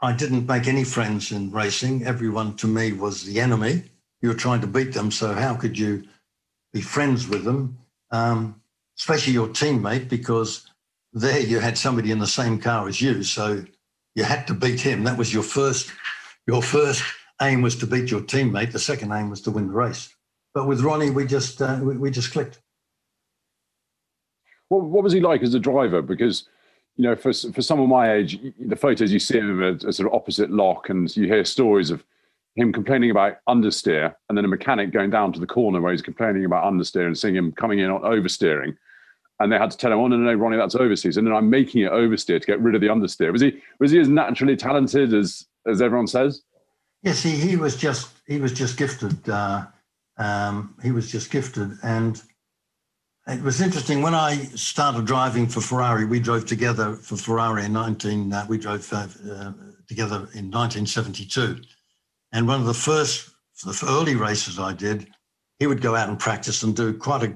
I didn't make any friends in racing. Everyone to me was the enemy. You were trying to beat them, so how could you be friends with them? Um, especially your teammate, because there you had somebody in the same car as you, so you had to beat him. That was your first. Your first aim was to beat your teammate. The second aim was to win the race. But with Ronnie, we just uh, we, we just clicked. What, what was he like as a driver? Because you know, for for someone my age, the photos you see of him as, sort of opposite lock, and you hear stories of him complaining about understeer, and then a mechanic going down to the corner where he's complaining about understeer and seeing him coming in on oversteering, and they had to tell him, "Oh no, no, no Ronnie, that's oversteer." And then I'm making it oversteer to get rid of the understeer. Was he was he as naturally talented as as everyone says? Yes, he he was just he was just gifted. Uh, um, he was just gifted, and it was interesting when I started driving for Ferrari. We drove together for Ferrari in 19. Uh, we drove uh, uh, together in 1972, and one of the first, the early races I did, he would go out and practice and do quite a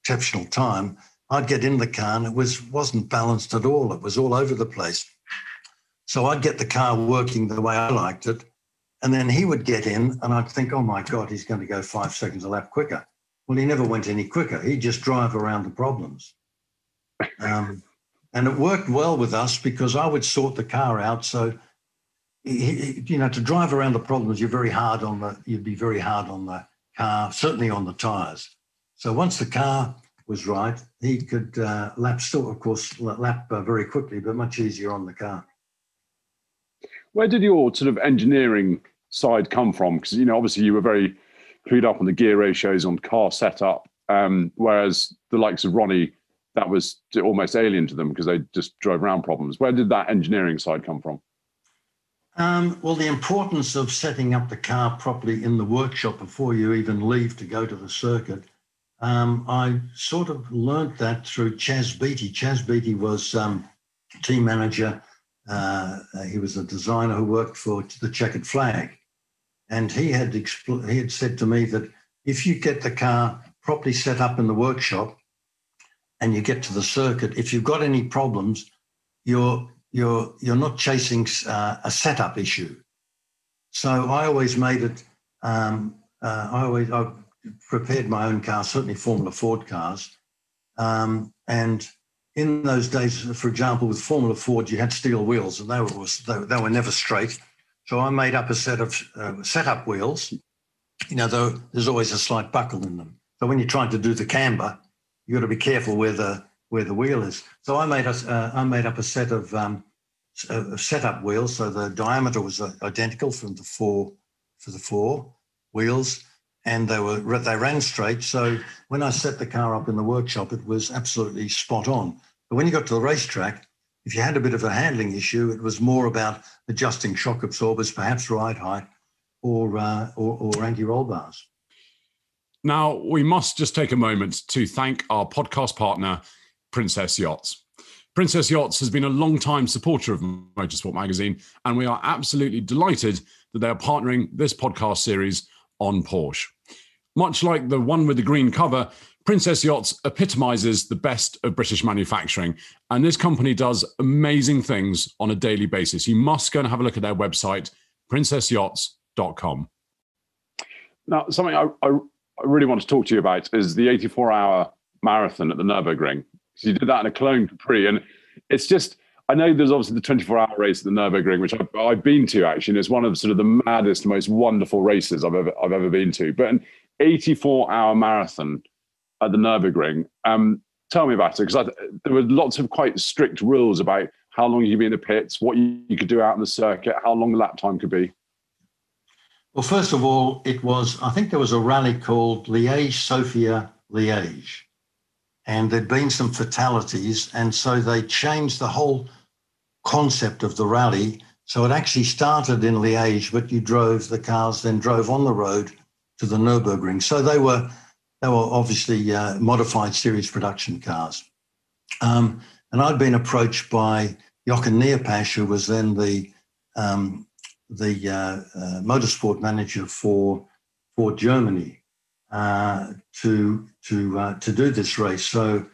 exceptional time. I'd get in the car and it was wasn't balanced at all. It was all over the place. So I'd get the car working the way I liked it, and then he would get in, and I'd think, "Oh my God, he's going to go five seconds a lap quicker." Well, he never went any quicker. He'd just drive around the problems. Um, and it worked well with us because I would sort the car out. So, you know, to drive around the problems, you're very hard on the, you'd be very hard on the car, certainly on the tires. So once the car was right, he could uh, lap still, of course, lap uh, very quickly, but much easier on the car. Where did your sort of engineering side come from? Because, you know, obviously you were very clued up on the gear ratios on car setup. Um, whereas the likes of Ronnie, that was almost alien to them because they just drove around problems. Where did that engineering side come from? Um, well, the importance of setting up the car properly in the workshop before you even leave to go to the circuit. Um, I sort of learnt that through Chaz Beatty. Chaz Beatty was um, team manager. Uh, he was a designer who worked for the Checkered Flag. And he had expl- he had said to me that if you get the car properly set up in the workshop and you get to the circuit, if you've got any problems, you're you're you're not chasing uh, a setup issue. So I always made it. Um, uh, I always I prepared my own car, certainly Formula Ford cars, um, and in those days, for example, with Formula Ford, you had steel wheels, and they were they, were never straight. So I made up a set of uh, setup wheels. You know, though there's always a slight buckle in them. So when you're trying to do the camber, you've got to be careful where the where the wheel is. So I made a, uh, I made up a set of um, setup wheels. So the diameter was uh, identical from the four for the four wheels, and they were they ran straight. So when I set the car up in the workshop, it was absolutely spot on. But when you got to the racetrack, if you had a bit of a handling issue, it was more about adjusting shock absorbers, perhaps ride height or, uh, or, or anti-roll bars. Now, we must just take a moment to thank our podcast partner, Princess Yachts. Princess Yachts has been a long-time supporter of Motorsport Magazine, and we are absolutely delighted that they are partnering this podcast series on Porsche. Much like the one with the green cover, Princess Yachts epitomizes the best of British manufacturing. And this company does amazing things on a daily basis. You must go and have a look at their website, princessyachts.com. Now, something I, I, really want to talk to you about is the 84 hour marathon at the Nürburgring. So you did that in a Cologne Capri. And it's just, I know there's obviously the 24 hour race at the Nürburgring, which I've, I've, been to actually. And it's one of sort of the maddest, most wonderful races I've ever, I've ever been to. But 84 hour marathon at the Nürburgring, um, tell me about it. Because there were lots of quite strict rules about how long you could be in the pits, what you, you could do out in the circuit, how long the lap time could be. Well, first of all, it was, I think there was a rally called Liège Sofia Liège and there'd been some fatalities. And so they changed the whole concept of the rally. So it actually started in Liège, but you drove the cars, then drove on the road to the Nürburgring. So they were they were obviously uh, modified series production cars. Um, and I'd been approached by Jochen Neerpasch, who was then the um, the uh, uh, motorsport manager for for Germany, uh, to to uh, to do this race. So,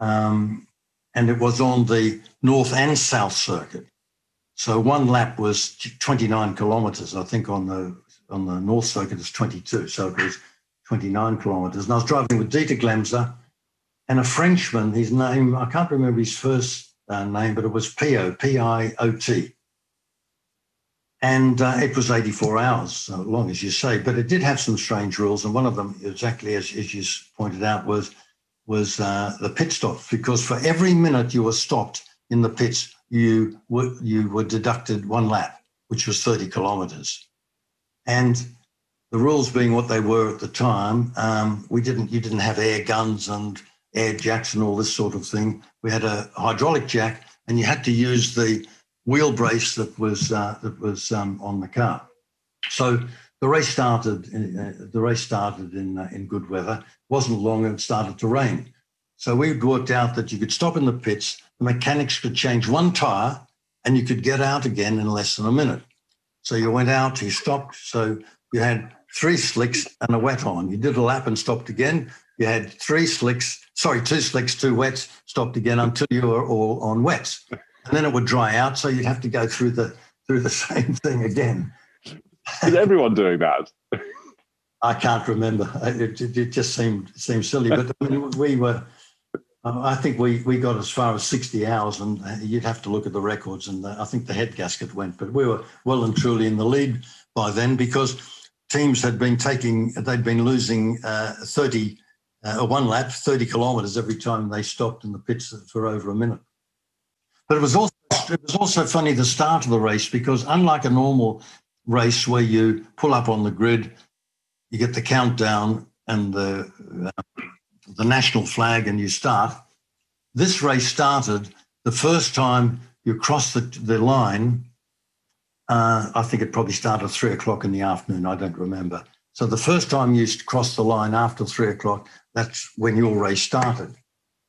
um, and it was on the north and south circuit. So one lap was 29 kilometers. I think on the on the north circuit it's 22. So it was 29 kilometers. And I was driving with Dieter Glemser and a Frenchman. His name I can't remember his first uh, name, but it was Pio P I O T and uh, it was 84 hours, so long as you say. But it did have some strange rules, and one of them, exactly as, as you pointed out, was was uh, the pit stop. Because for every minute you were stopped in the pits, you were you were deducted one lap, which was 30 kilometres. And the rules being what they were at the time, um, we didn't you didn't have air guns and air jacks and all this sort of thing. We had a hydraulic jack, and you had to use the wheel brace that was uh, that was um, on the car. So the race started. In, uh, the race started in uh, in good weather. It wasn't long, and it started to rain. So we'd worked out that you could stop in the pits. The mechanics could change one tire, and you could get out again in less than a minute. So you went out, you stopped. So you had three slicks and a wet on. You did a lap and stopped again. You had three slicks, sorry, two slicks, two wets, stopped again until you were all on wets and then it would dry out. So you'd have to go through the through the [laughs] same thing again. Is everyone doing that? I can't remember. It, it, it, just seemed seemed silly, but I [laughs] mean, we were. Uh, I think we we got as far as sixty hours, and you'd have to look at the records. And I think the head gasket went, but we were well and truly in the lead by then because teams had been taking, they'd been losing uh, thirty, uh, one lap, thirty kilometres every time they stopped in the pits for over a minute. But it was also it was also funny the start of the race because unlike a normal race where you pull up on the grid, you get the countdown and the uh, the national flag and you start. This race started the first time you cross the, the line. Uh, I think it probably started three o'clock in the afternoon. I don't remember. So the first time you crossed the line after three o'clock, that's when your race started.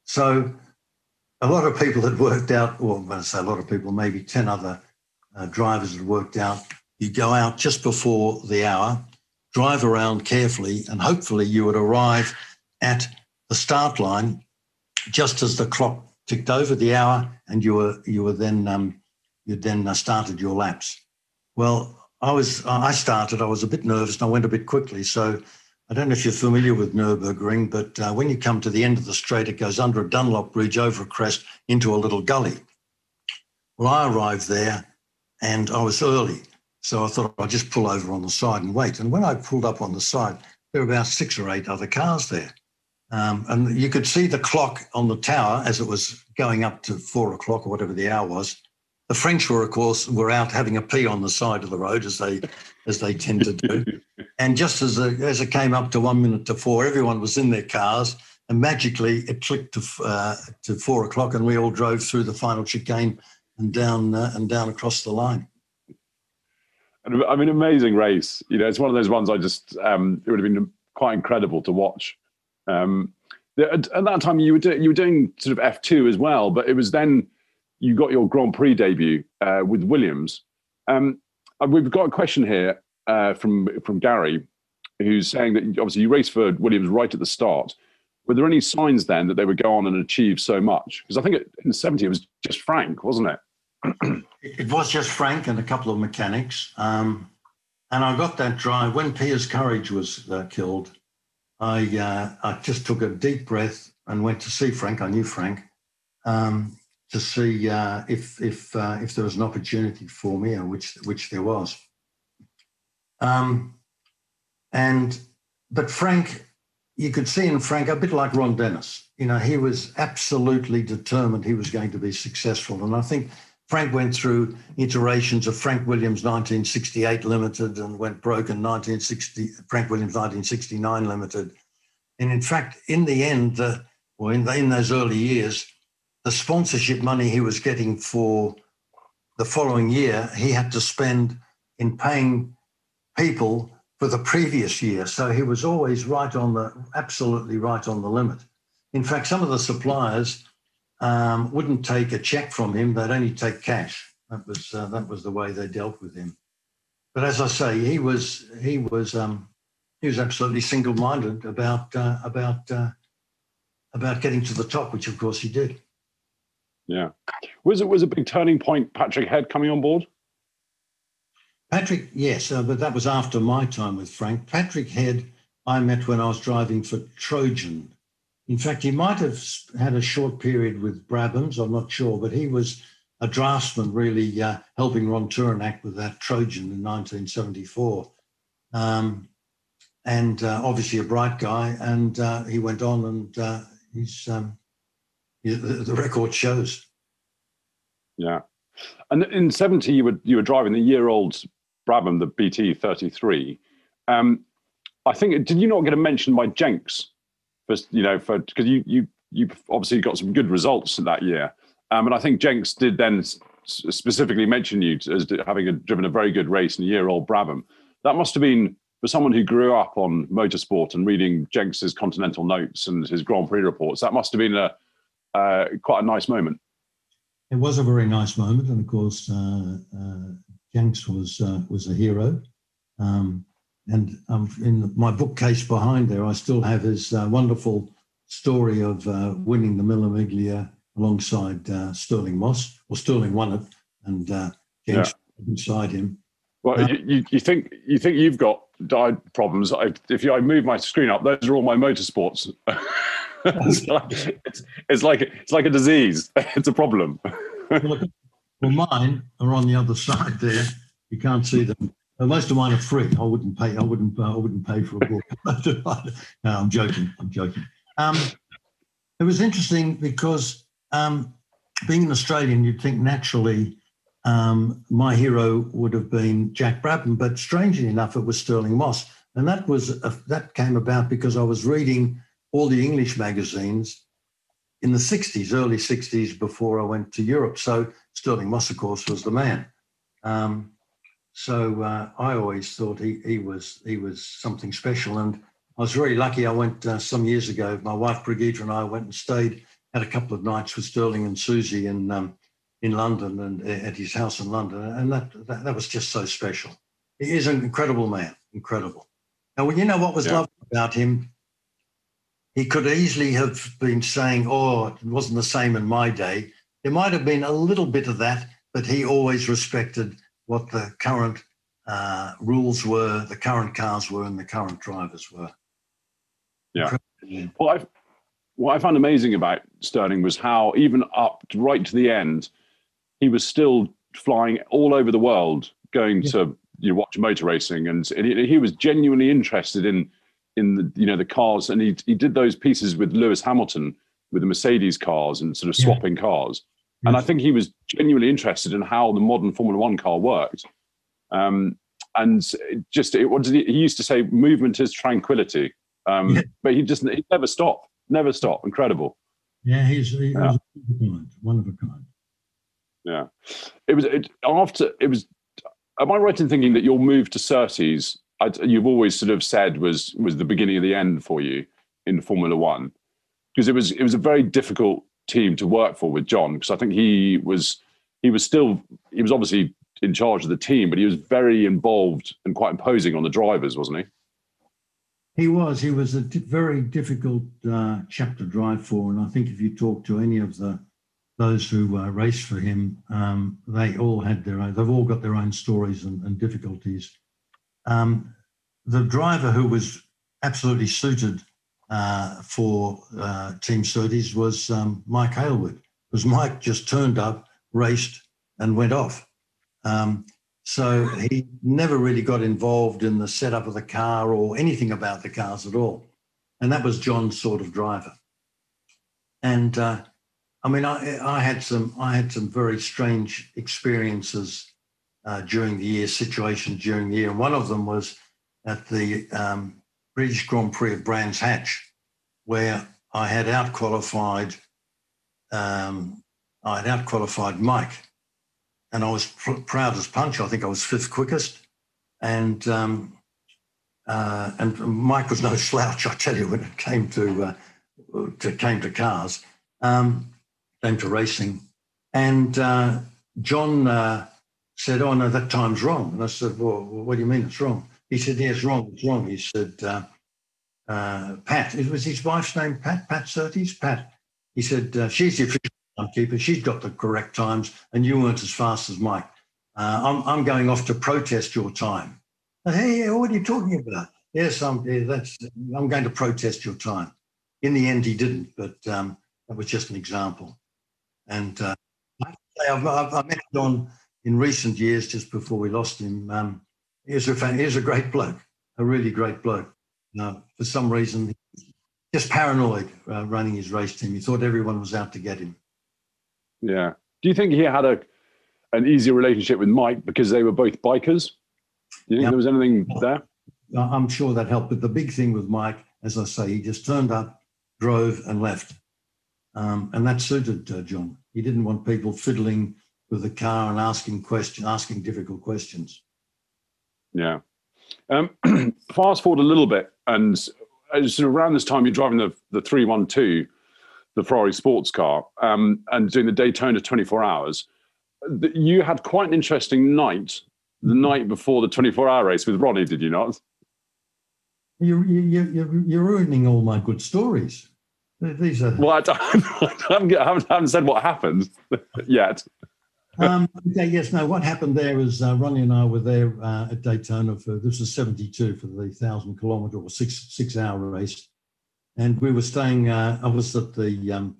So a lot of people had worked out, well, I'm say a lot of people, maybe 10 other uh, drivers had worked out. You go out just before the hour, drive around carefully, and hopefully you would arrive at the start line just as the clock ticked over the hour and you were you were then um, you then uh, started your laps. Well, I was I started. I was a bit nervous and I went a bit quickly, so I don't know if you're familiar with Nürburgring, but uh, when you come to the end of the straight, it goes under a Dunlop bridge, over a crest, into a little gully. Well, I arrived there and I was early. So I thought I'd just pull over on the side and wait. And when I pulled up on the side, there were about six or eight other cars there. Um, and you could see the clock on the tower as it was going up to four o'clock or whatever the hour was. The French were, of course, were out having a pee on the side of the road as they as they tend to do. [laughs] and just as the, as it came up to one minute to four, everyone was in their cars, and magically it clicked to uh, to four o'clock, and we all drove through the final chicane and down uh, and down across the line. I mean, amazing race. You know, it's one of those ones I just um, it would have been quite incredible to watch. Um, at, at that time, you were do, you were doing sort of F two as well, but it was then you got your Grand Prix debut uh, with Williams. Um, we've got a question here uh, from from Gary. who's saying that obviously you raced for Williams right at the start. Were there any signs then that they would go on and achieve so much? Because I think in the 70s it was just Frank, wasn't it? it was just Frank and a couple of mechanics. Um, and I got that drive when Piers Courage was uh, killed. I uh, I just took a deep breath and went to see Frank. I knew Frank um, to see uh, if if uh, if there was an opportunity for me, and which which there was. Um, and but Frank, you could see in Frank a bit like Ron Dennis. You know, he was absolutely determined he was going to be successful, and I think Frank went through iterations of Frank Williams 1968 Limited and went broke in 1960, Frank Williams 1969 Limited. And in fact, in the end, uh, or in, the, in those early years, the sponsorship money he was getting for the following year, he had to spend in paying people for the previous year. So he was always right on the, absolutely right on the limit. In fact, some of the suppliers um, wouldn't take a check from him; they'd only take cash. That was uh, that was the way they dealt with him. But as I say, he was he was um, he was absolutely single-minded about uh, about uh, about getting to the top, which of course he did. Yeah, was it was a big turning point? Patrick Head coming on board. Patrick, yes, uh, but that was after my time with Frank. Patrick Head, I met when I was driving for Trojan in fact, he might have had a short period with Brabhams, I'm not sure, but he was a draftsman really uh, helping Ron Tauranac with that Trojan in 1974. Um, and uh, obviously a bright guy. And uh, he went on and uh, he's, um, he, the, the, record shows. Yeah. And in 70, you were, you were driving the year old Brabham, the BT 33. Um, I think, did you not get a mention by Jenks for you know for because you you you obviously got some good results that year, um, and I think Jenks did then specifically mention you as having a, driven a very good race in a year old Brabham. That must have been for someone who grew up on motorsport and reading Jenks's Continental Notes and his Grand Prix reports. That must have been a uh, quite a nice moment. It was a very nice moment, and of course, uh, uh, Jenks was uh, was a hero. Um, and um, in my bookcase behind there, I still have his uh, wonderful story of uh, winning the Mille Miglia alongside uh, Stirling Moss. Well, Stirling won it, and uh, James yeah. beside him. Well, uh, you, you, think you think you've got died problems? I, if you, I move my screen up, those are all my motorsports. [laughs] it's, [laughs] like, it's, it's, like it's like a disease. [laughs] It's a problem. well, mine are on the other side there. You can't see them. Most of mine are free. I wouldn't pay. I wouldn't. Uh, I wouldn't pay for a book. [laughs] no, I'm joking. I'm joking. Um, it was interesting because um, being an Australian, you'd think naturally um, my hero would have been Jack Brabham, but strangely enough, it was Stirling Moss, and that was a, that came about because I was reading all the English magazines in the 60s, early 60s, before I went to Europe. So Stirling Moss, of course, was the man. Um, so uh, I always thought he, he was he was something special, and I was very lucky. I went uh, some years ago. My wife Brigitte and I went and stayed had a couple of nights with Sterling and Susie in um, in London and uh, at his house in London, and that, that, that was just so special. He is an incredible man, incredible. Now, you know what was yeah. lovely about him? He could easily have been saying, "Oh, it wasn't the same in my day." There might have been a little bit of that, but he always respected what the current uh, rules were, the current cars were, and the current drivers were. Yeah. What I what I found amazing about Stirling was how even up right to the end, he was still flying all over the world, going yeah. to you know, watch motor racing, and he, he was genuinely interested in in the you know the cars, and he he did those pieces with Lewis Hamilton with the Mercedes cars and sort of swapping yeah. cars. And I think he was genuinely interested in how the modern Formula One car worked. Um, and just it, what did he, he, used to say, movement is tranquility. Um, yeah. But he just he never stopped, never stopped. Incredible. Yeah, he's he yeah. was one of a kind. Yeah, it was it, after it was. Am I right in thinking that your move to Surtees, you've always sort of said was was the beginning of the end for you in Formula One? Because it was it was a very difficult team to work for with John because I think he was he was still he was obviously in charge of the team, but he was very involved and quite imposing on the drivers, wasn't he? He was. He was a very difficult uh, chap to drive for, and I think if you talk to any of the those who uh, raced for him, um, they all had their own. They've all got their own stories and, and difficulties. Um, the driver who was absolutely suited uh, for uh, Team Surtees was um, Mike Hailwood, because Mike just turned up, raced, and went off. Um, so he never really got involved in the setup of the car or anything about the cars at all. And that was John's sort of driver. And uh, I mean, I, I, had some I had some very strange experiences uh, during the year, situations during the year. And one of them was at the um, British Grand Prix of Brands Hatch, where I had outqualified um, I had outqualified Mike and I was pr- proud as punch. I think I was fifth quickest, and um, uh, and Mike was no [laughs] slouch. I tell you, when it came to uh, to came to cars, um, came to racing, and uh, John uh, said, "Oh no, that time's wrong." And I said, "Well, what do you mean it's wrong?" He said, "Yeah, it's wrong. It's wrong." He said, uh, uh, "Pat, it was his wife's name, Pat, Pat Surtees, Pat." He said, "She's the official timekeeper. She's got the correct times, and you weren't as fast as Mike. Uh, I'm, I'm going off to protest your time. hey, what are you talking about? Yes, I'm. Yeah, that's. I'm going to protest your time. In the end, he didn't, but um, that was just an example. And uh, I've, I've, I met John in recent years, just before we lost him. Um, he was a he was a great bloke, a really great bloke. Uh, for some reason, just paranoid uh, running his race team. He thought everyone was out to get him. Yeah. Do you think he had a an easier relationship with Mike because they were both bikers? Do you think yeah. there was anything there? I'm sure that helped. But the big thing with Mike, as I say, he just turned up, drove, and left. Um, and that suited uh, John. He didn't want people fiddling with the car and asking questions, asking difficult questions. Yeah. Um, [clears throat] fast forward a little bit, and around this time, you're driving the the three one two the Ferrari sports car um, and doing the Daytona 24 hours, you had quite an interesting night the night before the 24 hour race with Ronnie, did you not? You're, you're, you're ruining all my good stories. These are. Well, [laughs] I, haven't, I haven't said what happened [laughs] yet. Um, yes, no. What happened there is uh, Ronnie and I were there uh, at Daytona for this was 72 for the thousand kilometer or six six hour race and we were staying. Uh, I was at the um,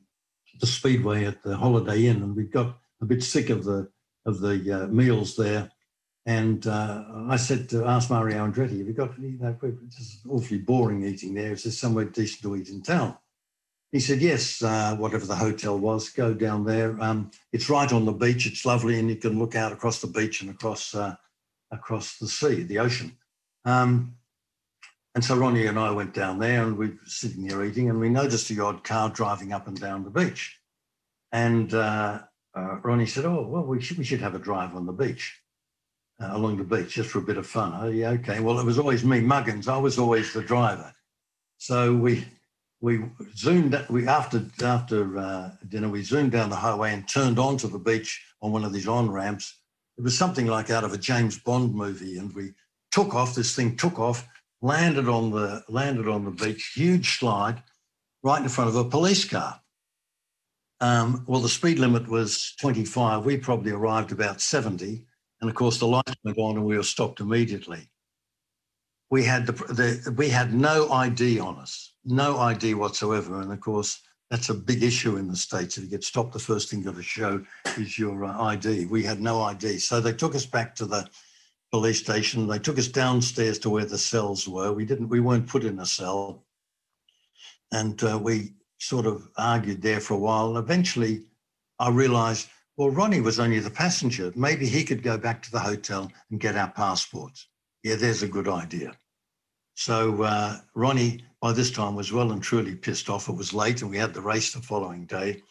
the Speedway at the Holiday Inn, and we got a bit sick of the of the uh, meals there. And uh, I said to ask Mario Andretti, "Have you got? You know, it's awfully boring eating there. Is there somewhere decent to eat in town?" He said, "Yes, uh, whatever the hotel was, go down there. Um, it's right on the beach. It's lovely, and you can look out across the beach and across uh, across the sea, the ocean." Um, and so Ronnie and I went down there and we were sitting there eating and we noticed the odd car driving up and down the beach. And uh, uh, Ronnie said, Oh, well, we should, we should have a drive on the beach, uh, along the beach, just for a bit of fun. Oh, yeah, okay. Well, it was always me, Muggins. I was always the driver. So we we zoomed, we after after uh, dinner, we zoomed down the highway and turned onto the beach on one of these on ramps. It was something like out of a James Bond movie. And we took off, this thing took off landed on the landed on the beach, huge slide, right in front of a police car. Um, well, the speed limit was 25. We probably arrived about 70, and of course the lights went on, and we were stopped immediately. We had the, the we had no ID on us, no ID whatsoever, and of course that's a big issue in the states. If you get stopped, the first thing you got to show is your uh, ID. We had no ID, so they took us back to the police station. They took us downstairs to where the cells were. We didn't. We weren't put in a cell, and uh, we sort of argued there for a while. Eventually, I realised, well, Ronnie was only the passenger. Maybe he could go back to the hotel and get our passports. Yeah, there's a good idea. So uh, Ronnie, by this time, was well and truly pissed off. It was late, and we had the race the following day.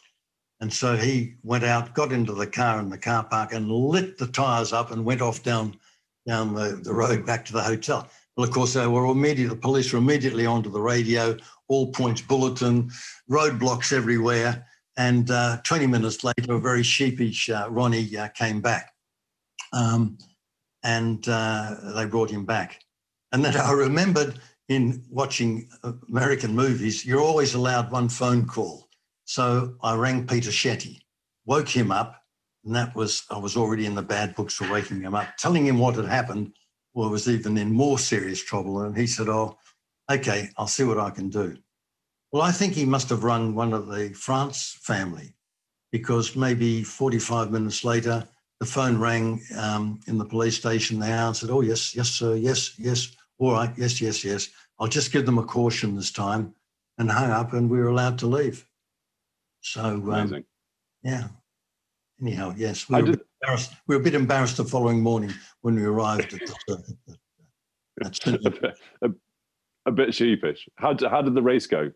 And so he went out, got into the car in the car park, and lit the tyres up and went off down down the, the road back to the hotel. Well, of course, they were immediately, the police were immediately onto the radio, all points bulletin, roadblocks everywhere. And uh, 20 minutes later, a very sheepish uh, Ronnie uh, came back. Um, and uh, they brought him back. And then [laughs] I remembered in watching American movies, you're always allowed one phone call. So I rang Peter Schetty, woke him up, and that was, I was already in the bad books for waking him up. Telling him what had happened well, was even in more serious trouble. And he said, Oh, okay, I'll see what I can do. Well, I think he must have rung one of the France family because maybe 45 minutes later, the phone rang um, in the police station. They answered, Oh, yes, yes, sir, yes, yes, all right, yes, yes, yes. I'll just give them a caution this time and hung up, and we were allowed to leave. So, um, yeah. Anyhow, yes, we were, did, embarrassed. we were a bit embarrassed the following morning when we arrived at the [laughs] circuit. [laughs] A, bit, a, a, bit sheepish. How did, how did the race go?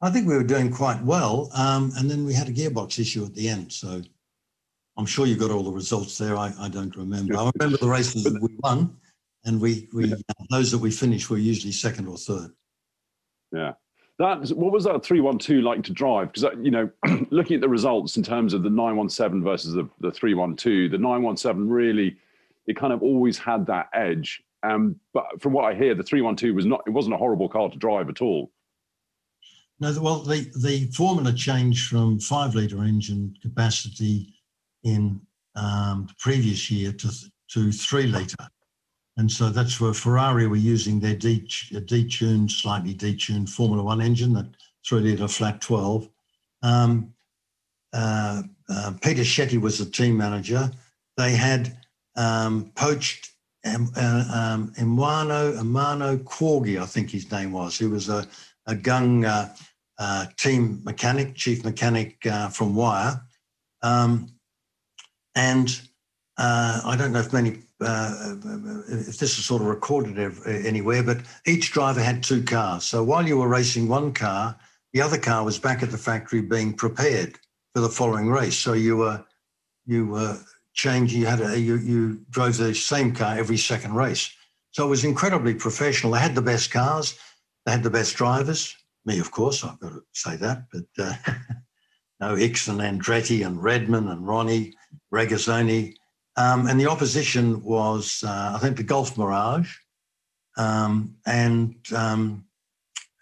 I think we were doing quite well. Um, and then we had a gearbox issue at the end. So I'm sure you got all the results there. I, I don't remember. I remember the races that we won, and we, we yeah. uh, those that we finished were usually second or third. Yeah. That what was that three one two like to drive? Because uh, you know, [clears throat] looking at the results in terms of the nine one seven versus the the three one two, the nine one seven really, it kind of always had that edge. Um, but from what I hear, the three one two was not. It wasn't a horrible car to drive at all. No, well, the the formula changed from five liter engine capacity in um, the previous year to to three liter. And so that's where Ferrari were using their detuned, slightly detuned Formula One engine, that three litre flat 12. Um, uh, uh, Peter Schetty was the team manager. They had um, poached um, uh, um, Emano, Ermanno Cuoghi, I think his name was. He was a, a Gung uh, uh, team mechanic, chief mechanic uh, from Wyer. Um, and uh, I don't know if many uh, if this is sort of recorded anywhere, but each driver had two cars. So while you were racing one car, the other car was back at the factory being prepared for the following race. So you were you were changing. You had a, you you drove the same car every second race. So it was incredibly professional. They had the best cars. They had the best drivers. Me, of course, I've got to say that. But uh, [laughs] no, Ickx, Andretti, and Redman, and Ronnie, Regazzoni, um, and the opposition was, uh, I think, the Gulf Mirage, um, and um,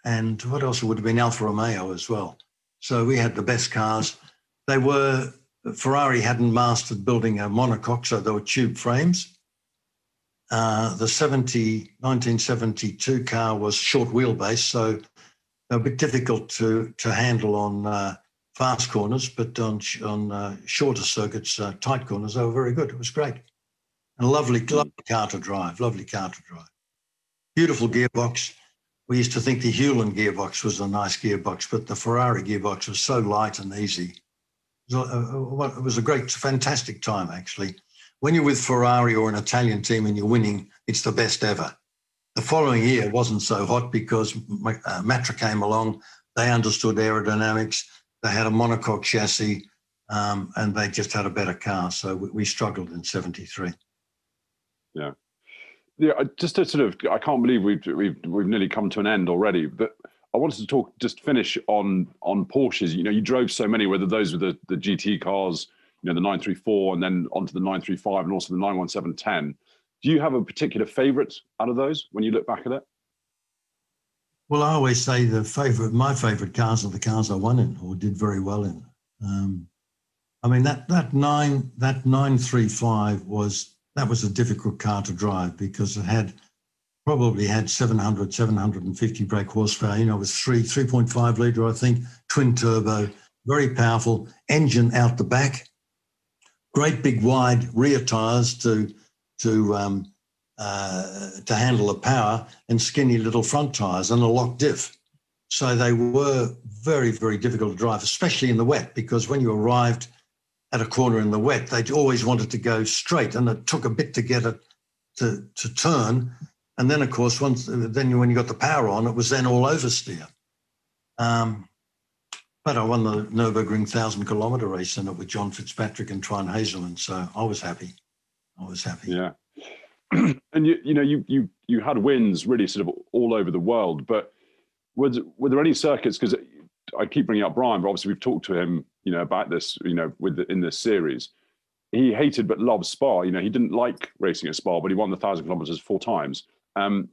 and what else would have been Alfa Romeo as well. So we had the best cars. They were Ferrari hadn't mastered building a monocoque, so they were tube frames. Uh, the 70, 1972 car was short wheelbase, so a bit difficult to to handle on uh, fast corners, but on on uh, shorter circuits, uh, tight corners, they were very good. It was great. And a lovely, hmm. lovely car to drive, lovely car to drive. Beautiful gearbox. We used to think the Hewland gearbox was a nice gearbox, but the Ferrari gearbox was so light and easy. It was a, it was a great, fantastic time, actually. When you're with Ferrari or an Italian team and you're winning, it's the best ever. The following year wasn't so hot because uh, Matra came along. They understood aerodynamics they had a monocoque chassis, um, and they just had a better car. So we, we struggled in '73. Yeah, yeah. Just to sort of, I can't believe we've we've we've nearly come to an end already. But I wanted to talk, just finish on on Porsches. You know, you drove so many, whether those were the the GT cars, you know, the 934, and then onto the 935, and also the 91710. Do you have a particular favourite out of those when you look back at it? Well, I always say the favorite, my favorite cars are the cars I won in or did very well in. Um, I mean that that nine that nine three five was that was a difficult car to drive because it had probably had 700 750 brake horsepower. You know, it was three 3.5 liter, I think, twin turbo, very powerful engine out the back, great big wide rear tires to to um, uh, to handle the power and skinny little front tires and a lock diff. So they were very, very difficult to drive, especially in the wet, because when you arrived at a corner in the wet, they always wanted to go straight, and it took a bit to get it to, to turn. And then, of course, once then when you got the power on, it was then all oversteer. Um, but I won the Nurburgring thousand kilometer race in it with John Fitzpatrick and Toine Hezemans, so I was happy. I was happy. Yeah. [clears throat] and you you know you you you had wins really sort of all over the world, but was were there any circuits? Because I keep bringing up Brian, but obviously we've talked to him, you know, about this, you know, with the, in this series. He hated but loved Spa. You know, he didn't like racing at Spa, but he won the thousand kilometers four times. Um,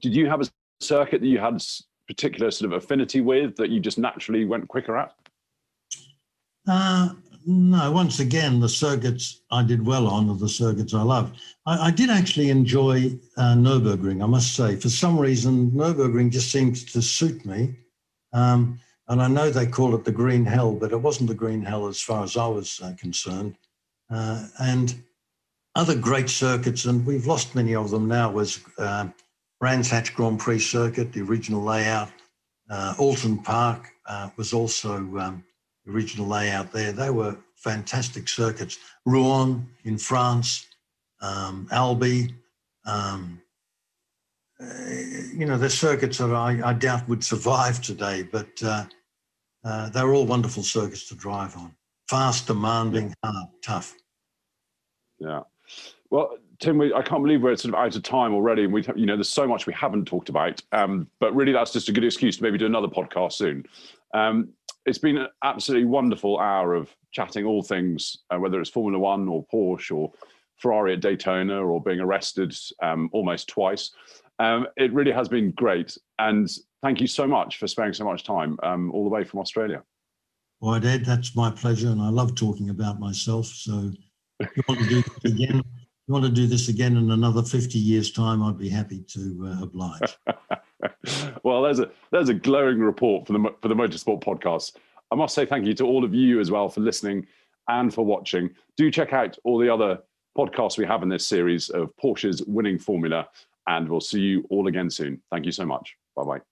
did you have a circuit that you had particular sort of affinity with that you just naturally went quicker at? Uh, no, once again, the circuits I did well on are the circuits I love. I, I did actually enjoy uh, Nürburgring, I must say. For some reason, Nürburgring just seemed to suit me. Um, and I know they call it the green hell, but it wasn't the green hell as far as I was uh, concerned. Uh, and other great circuits, and we've lost many of them now, was uh, Brands Hatch Grand Prix circuit, the original layout. Uh, Oulton Park uh, was also um, original layout there. They were fantastic circuits. Rouen in France, um, Albi, um, uh, you know, they're circuits that I, I, doubt would survive today, but uh, uh, they were all wonderful circuits to drive on. Fast, demanding, hard, tough. Yeah. Well, Tim, we, I can't believe we're sort of out of time already, and we, you know, there's so much we haven't talked about. Um, but really, that's just a good excuse to maybe do another podcast soon. Um, it's been an absolutely wonderful hour of chatting all things, uh, whether it's Formula One or Porsche or Ferrari at Daytona or being arrested um, almost twice. Um, it really has been great. And thank you so much for spending so much time um, all the way from Australia. Well, Ed, that's my pleasure. And I love talking about myself. So if you want to do this again, you want to do this again in another 50 years' time, I'd be happy to uh, oblige. [laughs] [laughs] well, there's a there's a glowing report for the for the Motorsport podcast. I must say thank you to all of you as well for listening and for watching. Do check out all the other podcasts we have in this series of Porsche's winning formula, and we'll see you all again soon. Thank you so much. Bye bye.